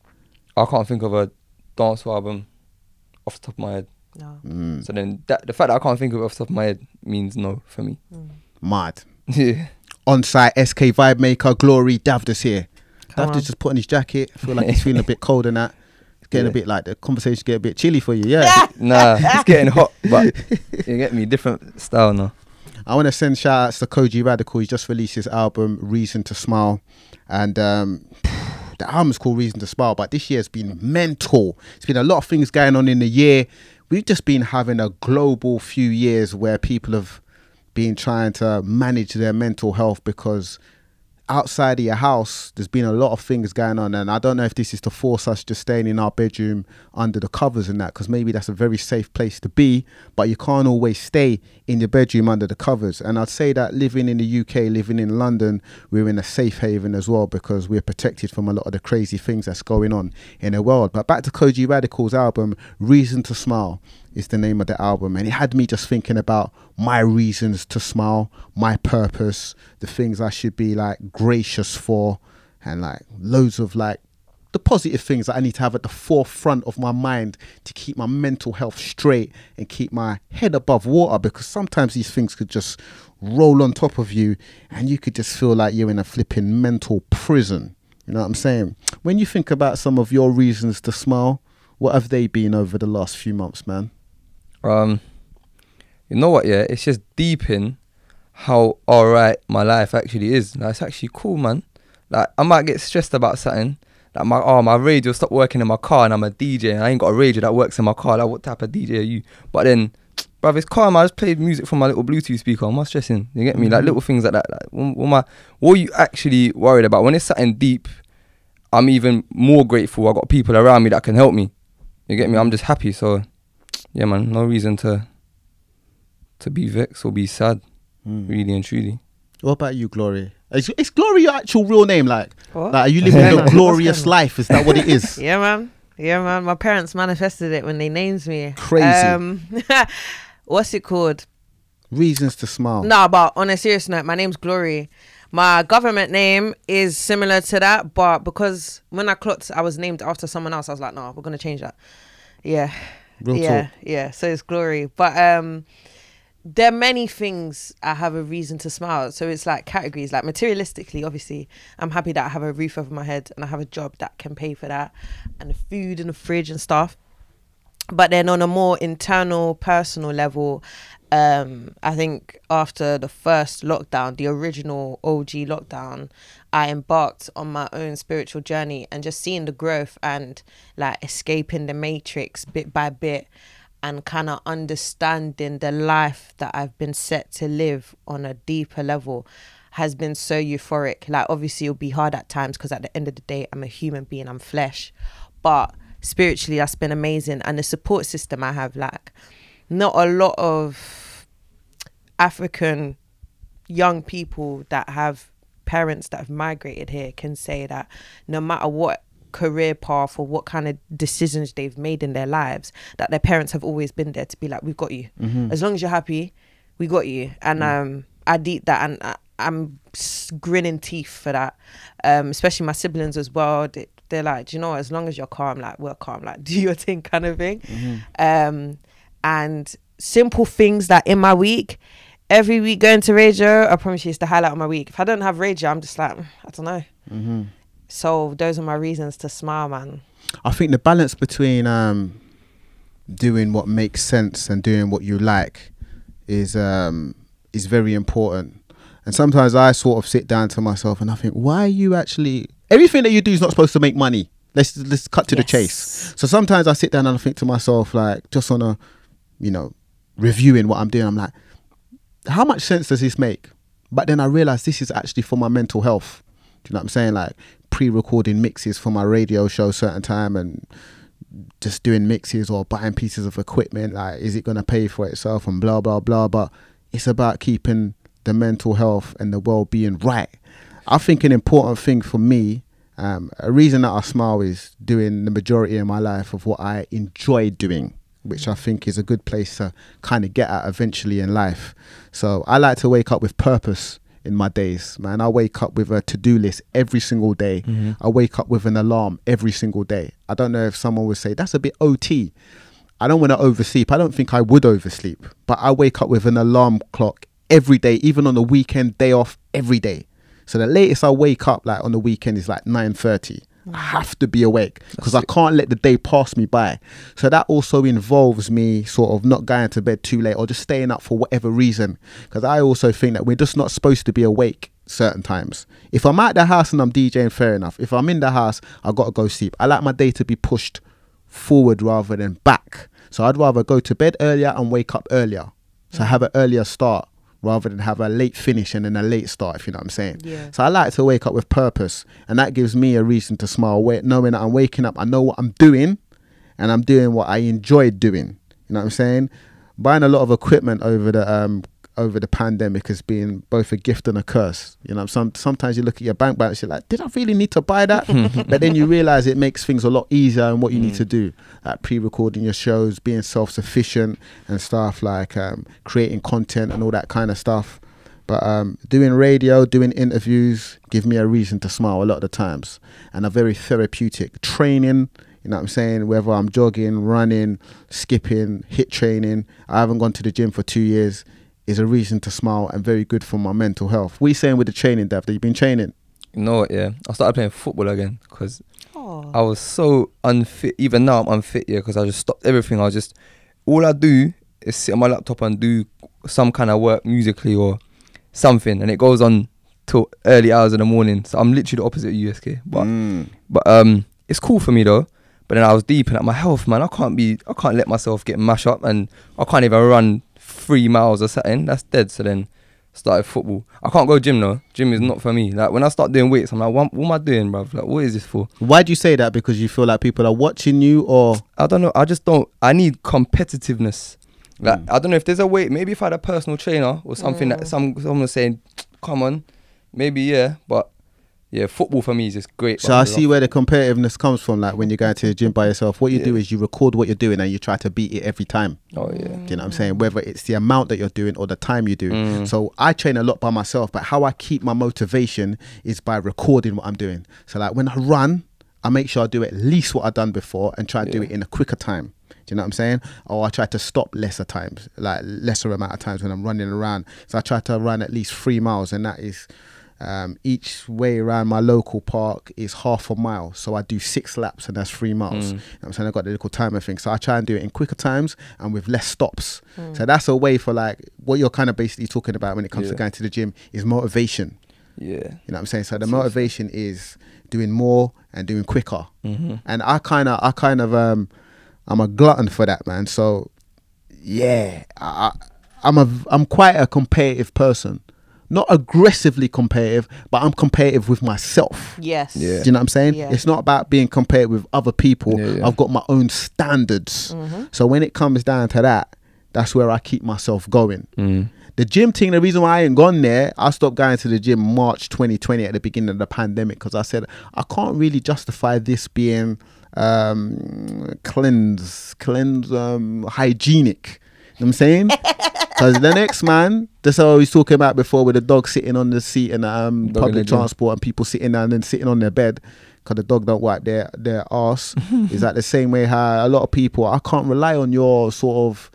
I can't think of a dance album off the top of my head No. Mm, So then that the fact that I can't think of it off the top of my head means no for me. mad. Yeah. On site, SK Vibemaker, Glory, Davda's here. Come on. Just put on his jacket. I feel like he's feeling a bit cold and that. It's getting a bit like the conversation get a bit chilly for you. Yeah. Nah, it's getting hot, but you get me different style now. I want to send shout outs to Kojey Radical. He just released his album Reason to Smile, and um, the album's called Reason to Smile. But this year's been mental. It's been a lot of things going on in the year. We've just been having a global few years where people have been trying to manage their mental health because outside of your house, there's been a lot of things going on, and I don't know if this is to force us just staying in our bedroom under the covers and that, because maybe that's a very safe place to be, but you can't always stay in your bedroom under the covers. And I'd say that living in the UK, living in London, we're in a safe haven as well because we're protected from a lot of the crazy things that's going on in the world. But back to Kojey Radical's album, Reason to Smile is the name of the album. And it had me just thinking about my reasons to smile my purpose the things i should be like gracious for and like loads of like the positive things that i need to have at the forefront of my mind to keep my mental health straight and keep my head above water because sometimes these things could just roll on top of you and you could just feel like you're in a flipping mental prison. You know what i'm saying? When you think about some of your reasons to smile what have they been over the last few months man Um, you know what? Yeah, it's just deep in how alright my life actually is. Like, it's actually cool, man. Like I might get stressed about something. Like my oh my radio stopped working in my car and I'm a DJ and I ain't got a radio that works in my car. Like what type of DJ are you? But then, bruv, it's calm. I just played music from my little Bluetooth speaker. I'm not stressing. You get me? Like little things like that. Like what, what I? What are you actually worried about? When it's something deep, I'm even more grateful. I got people around me that can help me. You get me? I'm just happy. So, yeah, man. No reason to to be vexed or be sad. Really and truly. What about you, Glory? Is, is Glory your actual real name? Like, What? like are you living Yeah, the man. glorious life? Is that what it is? Yeah, man. Yeah, man. My parents manifested it when they named me. Crazy. Um, what's it called? Reasons to smile. No, but on a serious note, my name's Glory. My government name is similar to that, but because when I clocked, I was named after someone else. I was like, no, we're gonna change that. Yeah, Real yeah, talk. yeah. So it's Glory, but um, there are many things I have a reason to smile. So it's like categories, like materialistically, obviously, I'm happy that I have a roof over my head and I have a job that can pay for that and the food and the fridge and stuff. But then on a more internal, personal level, um, I think after the first lockdown, the original OG lockdown, I embarked on my own spiritual journey and just seeing the growth and like escaping the matrix bit by bit and kind of understanding the life that I've been set to live on a deeper level has been so euphoric. Like, obviously, it'll be hard at times because at the end of the day, I'm a human being, I'm flesh. But spiritually, that's been amazing. And the support system I have, like, not a lot of African young people that have parents that have migrated here can say that no matter what career path or what kind of decisions they've made in their lives that their parents have always been there to be like we've got you. As long as you're happy we got you. And um i did that and I, i'm grinning teeth for that. Um especially my siblings as well they, they're like "Do you know as long as you're calm like we're calm like do your thing kind of thing. Um and simple things that in my week every week going to radio i promise you it's the highlight of my week if i don't have radio i'm just like "Mm, i don't know Mm-hmm. so those are my reasons to smile, man. I think the balance between um, doing what makes sense and doing what you like is um, is very important. And sometimes I sort of sit down to myself and I think, why are you actually everything that you do is not supposed to make money. Let's let's cut to the chase. So sometimes I sit down and I think to myself, like, just on a, you know, reviewing what I'm doing, I'm like, how much sense does this make? But then I realize this is actually for my mental health. Do you know what I'm saying? Like pre-recording mixes for my radio show certain time and just doing mixes or buying pieces of equipment. Like, is it gonna pay for itself and blah blah blah? But it's about keeping the mental health and the well-being right. I think an important thing for me, um, a reason that I smile is doing the majority of my life of what I enjoy doing, which I think is a good place to kind of get at eventually in life. So I like to wake up with purpose in my days, man. I wake up with a to-do list every single day. Mm-hmm. I wake up with an alarm every single day. I don't know if someone would say that's a bit OT. I don't want to oversleep. I don't think I would oversleep, but I wake up with an alarm clock every day, even on the weekend, day off every day. So the latest I wake up like on the weekend is like 9:30. I have to be awake because I can't let the day pass me by. So that also involves me sort of not going to bed too late or just staying up for whatever reason. Because I also think that we're just not supposed to be awake certain times. If I'm at the house and I'm DJing, fair enough. If I'm in the house, I gotta go sleep. I like my day to be pushed forward rather than back. So I'd rather go to bed earlier and wake up earlier. So mm. have an earlier start rather than have a late finish and then a late start, if you know what I'm saying. Yeah. So I like to wake up with purpose and that gives me a reason to smile, knowing that I'm waking up, I know what I'm doing and I'm doing what I enjoy doing. You know what I'm saying? Buying a lot of equipment over the um over the pandemic has been both a gift and a curse. You know, some sometimes you look at your bank balance, you're like, did I really need to buy that? but then you realize it makes things a lot easier and what you need to do, like pre-recording your shows, being self-sufficient and stuff like um, creating content and all that kind of stuff. But um, doing radio, doing interviews, give me a reason to smile a lot of the times, and are very therapeutic. Training, you know what I'm saying? Whether I'm jogging, running, skipping, HIIT training, I haven't gone to the gym for two years, is a reason to smile and very good for my mental health. We saying with the training, Dav? That you've been training? You know what? Yeah, I started playing football again because Oh, I was so unfit. Even now, I'm unfit. Yeah, because I just stopped everything. I was just all I do is sit on my laptop and do some kind of work musically or something, and it goes on till early hours in the morning. So I'm literally the opposite of USK. But Mm. but um, it's cool for me though. But then I was deep in like, my health, man. I can't be. I can't let myself get mashed up, and I can't even run three miles or something. That's dead. So then started football. I can't go gym though. Gym is not for me. Like when I start doing weights, I'm like, what, what am I doing, bruv? Like what is this for? Why do you say that? Because you feel like people are watching you, or I don't know. I just don't. I need competitiveness. Like Mm. I don't know if there's a way. Maybe if I had a personal trainer or something Mm. that some someone was saying, come on, maybe yeah. But yeah, football for me is just great. So I see where the competitiveness comes from. Like when you're going to the gym by yourself, what you do is you record what you're doing and you try to beat it every time. Oh yeah. Do you know what I'm saying? Whether it's the amount that you're doing or the time you do. Mm. So I train a lot by myself, but how I keep my motivation is by recording what I'm doing. So like when I run, I make sure I do at least what I've done before and try to do it in a quicker time. Do you know what I'm saying? Or I try to stop lesser times, like lesser amount of times when I'm running around. So I try to run at least three miles, and that is um, each way around my local park is half a mile. So I do six laps, and that's three miles. You know what I'm saying? I've got the little timer thing. So I try and do it in quicker times and with less stops. So that's a way for like what you're kind of basically talking about when it comes to going to the gym is motivation. Yeah. You know what I'm saying? So the motivation is doing more and doing quicker. And I kind of, I kind of, um, I'm a glutton for that, man. So yeah, I, I- I'm a, I'm quite a competitive person. Not aggressively competitive, but I'm competitive with myself. Yes. Yeah. Do you know what I'm saying? Yeah. It's not about being compared with other people. Yeah, yeah. I've got my own standards. Mm-hmm. So when it comes down to that, that's where I keep myself going. Mm. The gym thing, the reason why I ain't gone there, I stopped going to the gym March 2020 at the beginning of the pandemic because I said I can't really justify this being um, cleanse, cleanse, um, hygienic. You know what I'm saying? Because the next man, that's what I was talking about before with the dog sitting on the seat in um, Dog in public gym. transport and people sitting down and then sitting on their bed because the dog don't wipe their, their ass. is that the same way how a lot of people, I can't rely on your sort of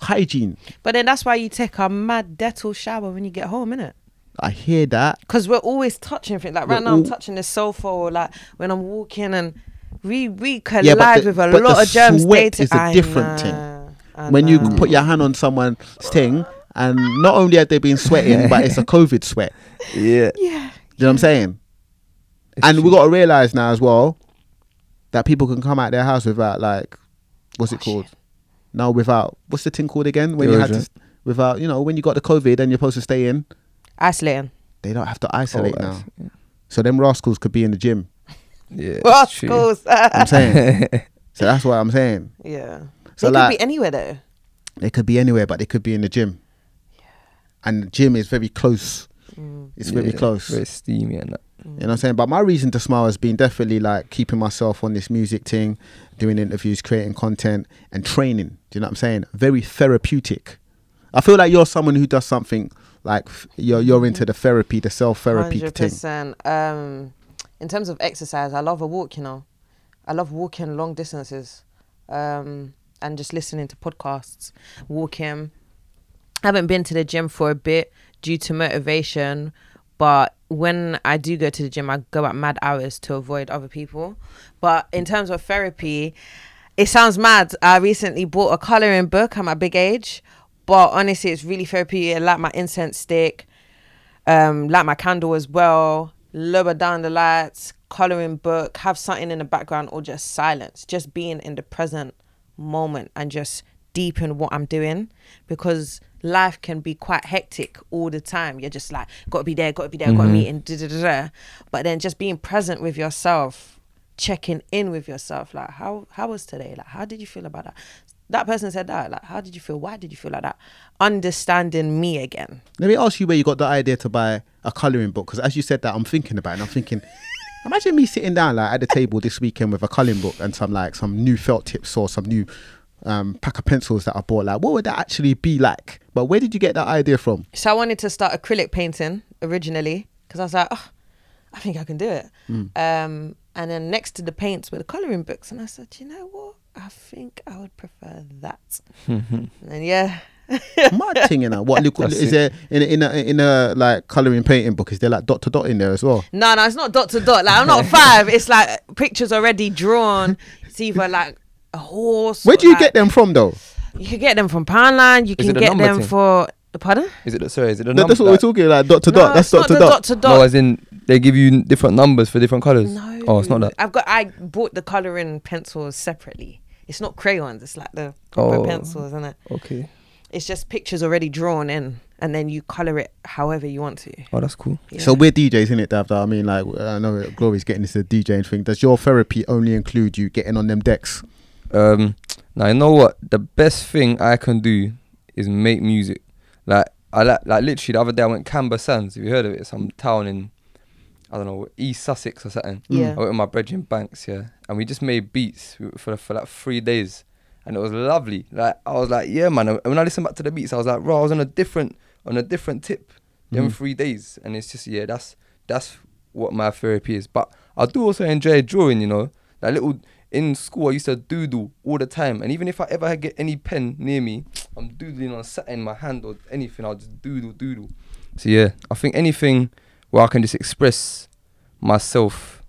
hygiene. But then that's why you take a mad Dettol shower when you get home, innit? I hear that. Because we're always touching things. Like right We're now, I'm touching the sofa or like when I'm walking and we we collide but the- with a lot the of germs. sweat day to- is a I different thing. Know, I when you know. put your hand on someone's thing, and not only have they been sweating, but it's a COVID sweat. Yeah. yeah, Do you know what I'm saying? It's and we true. got to realize now as well that people can come out their house without like, what's it Washing. called? No, without what's the thing called again? When you had to, Deodorant. without you know when you got the COVID and you're supposed to stay in, isolating. they don't have to Oh, isolate now. yeah. So them rascals could be in the gym. Yeah. Well, it's true. I'm saying. so that's what I'm saying. yeah. So they like- could be anywhere though. They could be anywhere, but they could be in the gym. Yeah. And the gym is very close. It's very close. Very steamy and that. You know what I'm saying? But my reason to smile has been definitely like keeping myself on this music thing, doing interviews, creating content, and training. Do you know what I'm saying? Very therapeutic. I feel like you're someone who does something like f- you're you're into the therapy, the self therapy thing. Um, in terms of exercise, I love a walk. You know, I love walking long distances, um, and just listening to podcasts, walking. I haven't been to the gym for a bit due to motivation, but when I do go to the gym, I go at mad hours to avoid other people. But in terms of therapy, it sounds mad. I recently bought a coloring book at my big age, but honestly, it's really therapeutic. I like my incense stick um, light my candle as well, lower down the lights, coloring book, have something in the background, or just silence. Just being in the present moment and just deepen what I'm doing because life can be quite hectic all the time. You're just like, gotta be there, gotta be there, gotta mm-hmm. meet, and da da da da. But then just being present with yourself, checking in with yourself, like how how was today? Like how did you feel about that? That person said that. Like how did you feel? Why did you feel like that? Understanding me again. Let me ask you where you got the idea to buy a colouring book because as you said that, I'm thinking about it. And I'm thinking, imagine me sitting down like at the table this weekend with a colouring book and some like some new felt tips or some new um, pack of pencils that I bought. Like, what would that actually be like? But where did you get that idea from? So I wanted to start acrylic painting originally because I was like, oh, I think I can do it. Um, and then next to the paints were the coloring books, and I said, you know what? I think I would prefer that. and yeah, Mad thing, you know. What look, That's is it. there in a, in a in a like colouring painting book? Is there like dot to dot in there as well? no, no, it's not dot to dot. Like I'm not five. It's like pictures already drawn. It's either like a horse. Where do you like- get them from though? You can get them from Poundland. You Is can get them thing? for the pardon. Is it the, sorry? Is it the No, number? that's what we're talking like dot to no, dot. That's it's dot not to the dot. dot to dot. No, as in they give you different numbers for different colours. No. Oh, it's not that. I've got. I bought the coloring pencils separately. It's not crayons. It's like the proper Oh. pencils, isn't it? Okay. It's just pictures already drawn in, and then you color it however you want to. Oh, that's cool. Yeah. So we're DJs, in it, Dav? though? I mean, like, I know Glory's getting into the DJing thing. Does your therapy only include you getting on them decks? Um, now you know what? The best thing I can do is make music. Like I like, like literally the other day I went Camber Sands. Have you heard of it? Some town in I don't know East Sussex or something. Yeah. I went with my brethren Banks, yeah, and we just made beats for for like three days, and it was lovely. Like I was like, yeah, man. And when I listened back to the beats, I was like, bro, I was on a different on a different tip. Them Mm. three days, and it's just yeah, that's that's what my therapy is. But I do also enjoy drawing. You know, that little in school I used to doodle all the time, and even if I ever get any pen near me, I'm doodling on something in my hand or anything. I'll just doodle, doodle. So yeah, I think anything where I can just express myself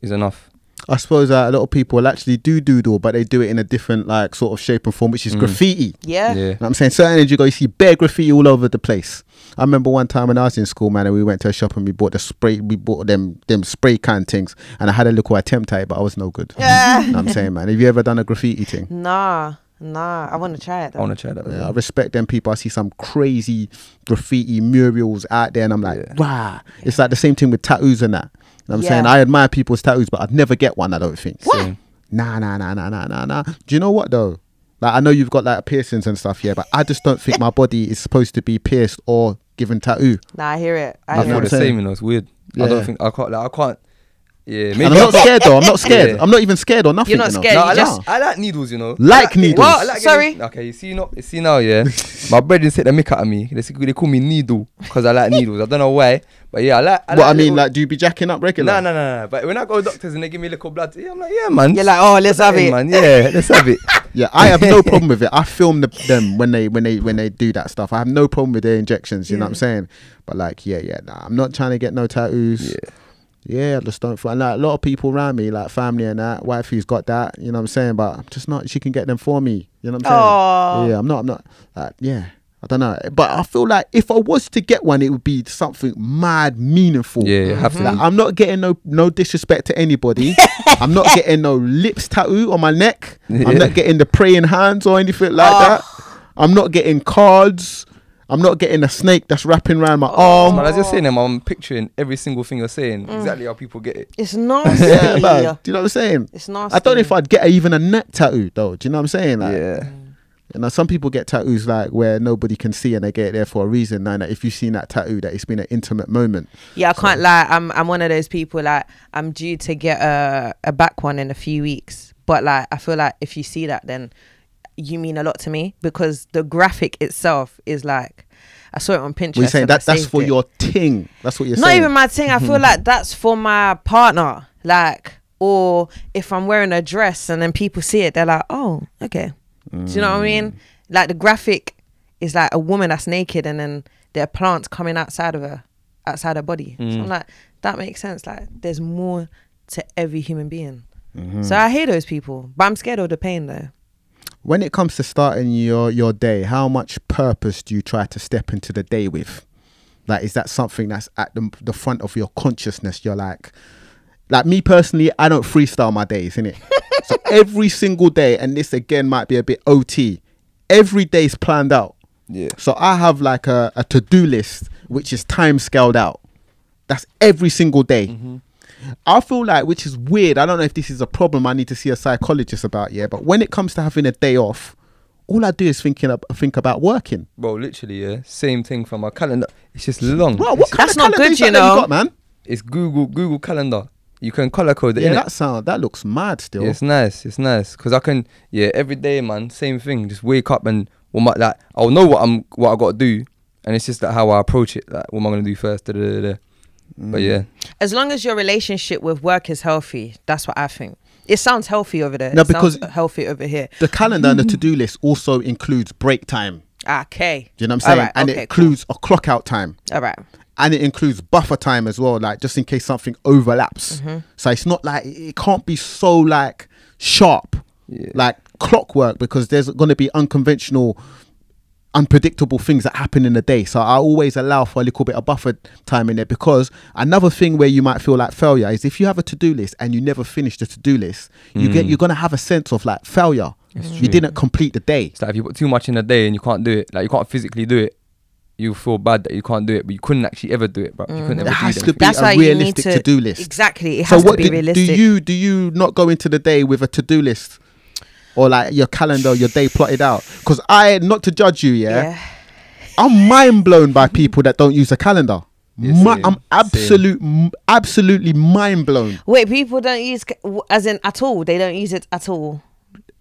is enough. I suppose uh, a lot of people actually do doodle, but they do it in a different like sort of shape and form, which is Mm. graffiti. Yeah. Yeah. You know what I'm saying certain energy go, you see bare graffiti all over the place. I remember one time when I was in school, man, and we went to a shop and we bought the spray, we bought them them spray can things, and I had a little attempt at it, but I was no good. Yeah. You know what I'm saying, man. Have you ever done a graffiti thing? Nah, nah. I want to try it. Though. I want to try that. Yeah, I respect them people. I see some crazy graffiti murals out there, and I'm like, Yeah. wow. It's like the same thing with tattoos and that. You know what I'm Yeah. saying? I admire people's tattoos, but I'd never get one, I don't think. What? Same. Nah, nah, nah, nah, nah, nah, nah. Do you know what though? Like I know you've got like piercings and stuff, yeah, but I just don't think my body is supposed to be pierced or given tattoo. Nah, I hear it. I I hear feel what the it. I'm saying? same, you know. It's weird. I don't think I can't. Like, I can't. Yeah, maybe and I'm not scared though. I'm not scared. Yeah. I'm not even scared or nothing. You're not you know? scared, No, you I, just- like, I like needles, you know. Like I needles? What? Like Sorry? getting- okay, you see, you know, you see now, yeah. my brethren take the mick out of me. They, say- they call me needle because I like needles. I don't know why, but yeah, I like. I what I mean, little- like, do you be jacking up regularly? No, no, no, no. But when I go to doctors and they give me little blood, yeah, I'm like, yeah, man. You're like, oh, let's have Yeah, it. man. Yeah, let's have it. Yeah, I have no problem with it. I film the, them when they when they when they do that stuff. I have no problem with their injections. You know what I'm saying? But like, yeah, yeah, nah, I'm not trying to get no tattoos. Yeah. Yeah, I just don't feel. And like a lot of people around me, like family and that, wife who's got that. You know what I'm saying? But I'm just not. She can get them for me. You know what I'm saying? Aw. Yeah, I'm not. I'm not. Like, yeah. I don't know, but I feel like if I was to get one, it would be something mad meaningful. Yeah, you have to. Like, I'm not getting no no disrespect to anybody. I'm not getting no lips tattoo on my neck. Yeah. I'm not getting the praying hands or anything like Oh. that. I'm not getting cards. I'm not getting a snake that's wrapping around my arm. Man, as you're saying them, I'm picturing every single thing you're saying, Mm. exactly how people get it. It's nasty. Yeah, man. Do you know what I'm saying? It's nasty. I don't know if I'd get even a neck tattoo though. Do you know what I'm saying? Like, yeah. You know, some people get tattoos like where nobody can see and they get it there for a reason. Now that if you've seen that tattoo, that it's been an intimate moment. Yeah, I can't lie. I'm I'm one of those people like I'm due to get a a back one in a few weeks. But like I feel like if you see that then you mean a lot to me because the graphic itself is like I saw it on Pinterest. We're saying that that's for it. your ting. That's what you're not saying. even my thing. I feel like that's for my partner. Like or if I'm wearing a dress and then people see it, they're like, oh, okay. Do you know what I mean? Mm. Like the graphic is like a woman that's naked and then there are plants coming outside of her, outside her body. So I'm mm. like, that makes sense. Like there's more to every human being. Mm-hmm. So I hate those people, but I'm scared of the pain though. When it comes to starting your your day, how much purpose do you try to step into the day with? Like, is that something that's at the, the front of your consciousness? You're like, like me personally, I don't freestyle my days, innit? so every single day, and this again might be a bit OT. Every day's planned out. Yeah. So I have like a, a to do list which is time scaled out. That's every single day. Mm-hmm. I feel like, which is weird. I don't know if this is a problem. I need to see a psychologist about. Yeah, but when it comes to having a day off, all I do is thinking ab- think about working. Bro, literally, yeah. Same thing from my calendar. It's just long. Bro, what kind That's of not calendar good, you that that know. got, man. It's Google Google Calendar. You can color code it. Yeah, that sound that looks mad still. Yeah, it's nice. It's nice because I can. Yeah, every day, man. Same thing. Just wake up and what my like. I'll know what I'm what I got to do, and it's just like how I approach it. Like, what am I gonna do first? Da, da, da, da. But yeah, As long as your relationship with work is healthy, that's what I think. It sounds healthy over there. No, It sounds because- healthy over here. The calendar and the to do list also includes break time. Okay. Do you know what I'm saying? Alright, and okay, it includes a clock out time. All right. and it includes buffer time as well, like just in case something overlaps. Mm-hmm. So it's not like it can't be so like sharp, Yeah. like clockwork, because there's going to be unconventional, unpredictable things that happen in the day. So I always allow for a little bit of buffer time in there because another thing where you might feel like failure is if you have a to do list and you never finish the to do list, you get mm. you're going to have a sense of like failure. You didn't complete the day. it's like if you put too much in a day and you can't do it, like you can't physically do it, you feel bad that you can't do it, but you couldn't actually ever do it, bro. You couldn't There ever has do to be That's a why you need realistic to to-do list. Exactly. It so has what to be do, do you do you not go into the day with a to-do list or like your calendar your day plotted out because i not to judge you yeah, yeah. i'm mind blown by people that don't use a calendar Yeah, Mi- i'm same. absolute m- absolutely mind blown Wait, people don't use ca- as in at all. They don't use it at all.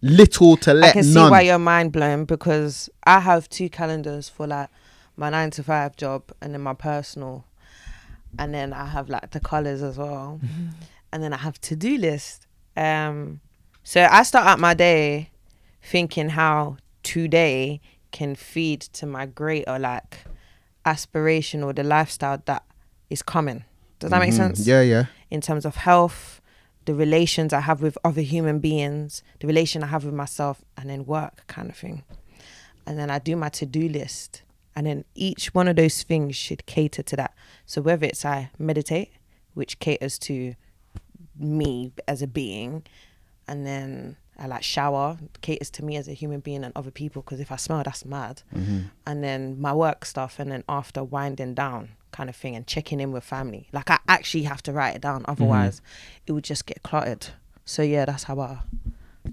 little to let. I let can see none why you're mind blown because I have two calendars for like my nine to five job and then my personal, and then I have like the colors as well, Mm-hmm. and then I have to do list. Um, So I start out my day thinking how today can feed to my greater like aspiration or the lifestyle that is coming. Does that make sense? Mm-hmm. Yeah, yeah. in terms of health, the relations I have with other human beings, the relation I have with myself, and then work kind of thing. And then I do my to do list. And then each one of those things should cater to that. So whether it's I meditate, which caters to me as a being, and then I like shower, caters to me as a human being and other people. Because if I smell, that's mad. Mm-hmm. And then my work stuff, and then after winding down, kind of thing, and checking in with family. Like I actually have to write it down, mm-hmm. otherwise, it would just get cluttered. So yeah, that's how I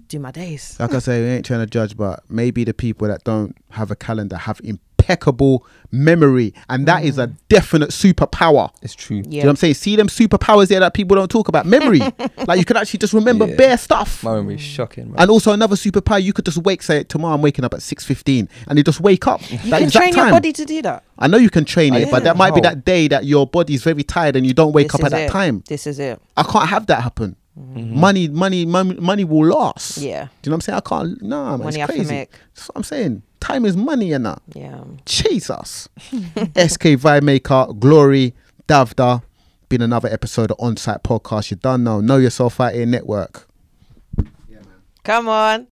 do my days. Like I say, we ain't trying to judge, but maybe the people that don't have a calendar have impeccable memory, and that is a mm. definite superpower. It's true. Do you know what I'm saying? See them superpowers there that people don't talk about. Memory, like you can actually just remember Yeah. bare stuff. My memory's shocking, bro. And also another superpower, you could just wake. Say tomorrow I'm waking up at six fifteen, and you just wake up. You that can exact train your body to do that. I know you can train Oh, it, but that might be that day that your body's very tired and you don't wake This up at is that time. This is it. I can't have that happen. Mm-hmm. Money, money, money, money will last. Yeah. Do you know what I'm saying? I can't. Nah, man, Money it's crazy. That's what I'm saying. Time is money, and that. Yeah. Jesus. SK Vibemaker, Glory, Davda. Been another episode of ONSITE Podcast. You done now. Know yourself out here network. Yeah, Come on.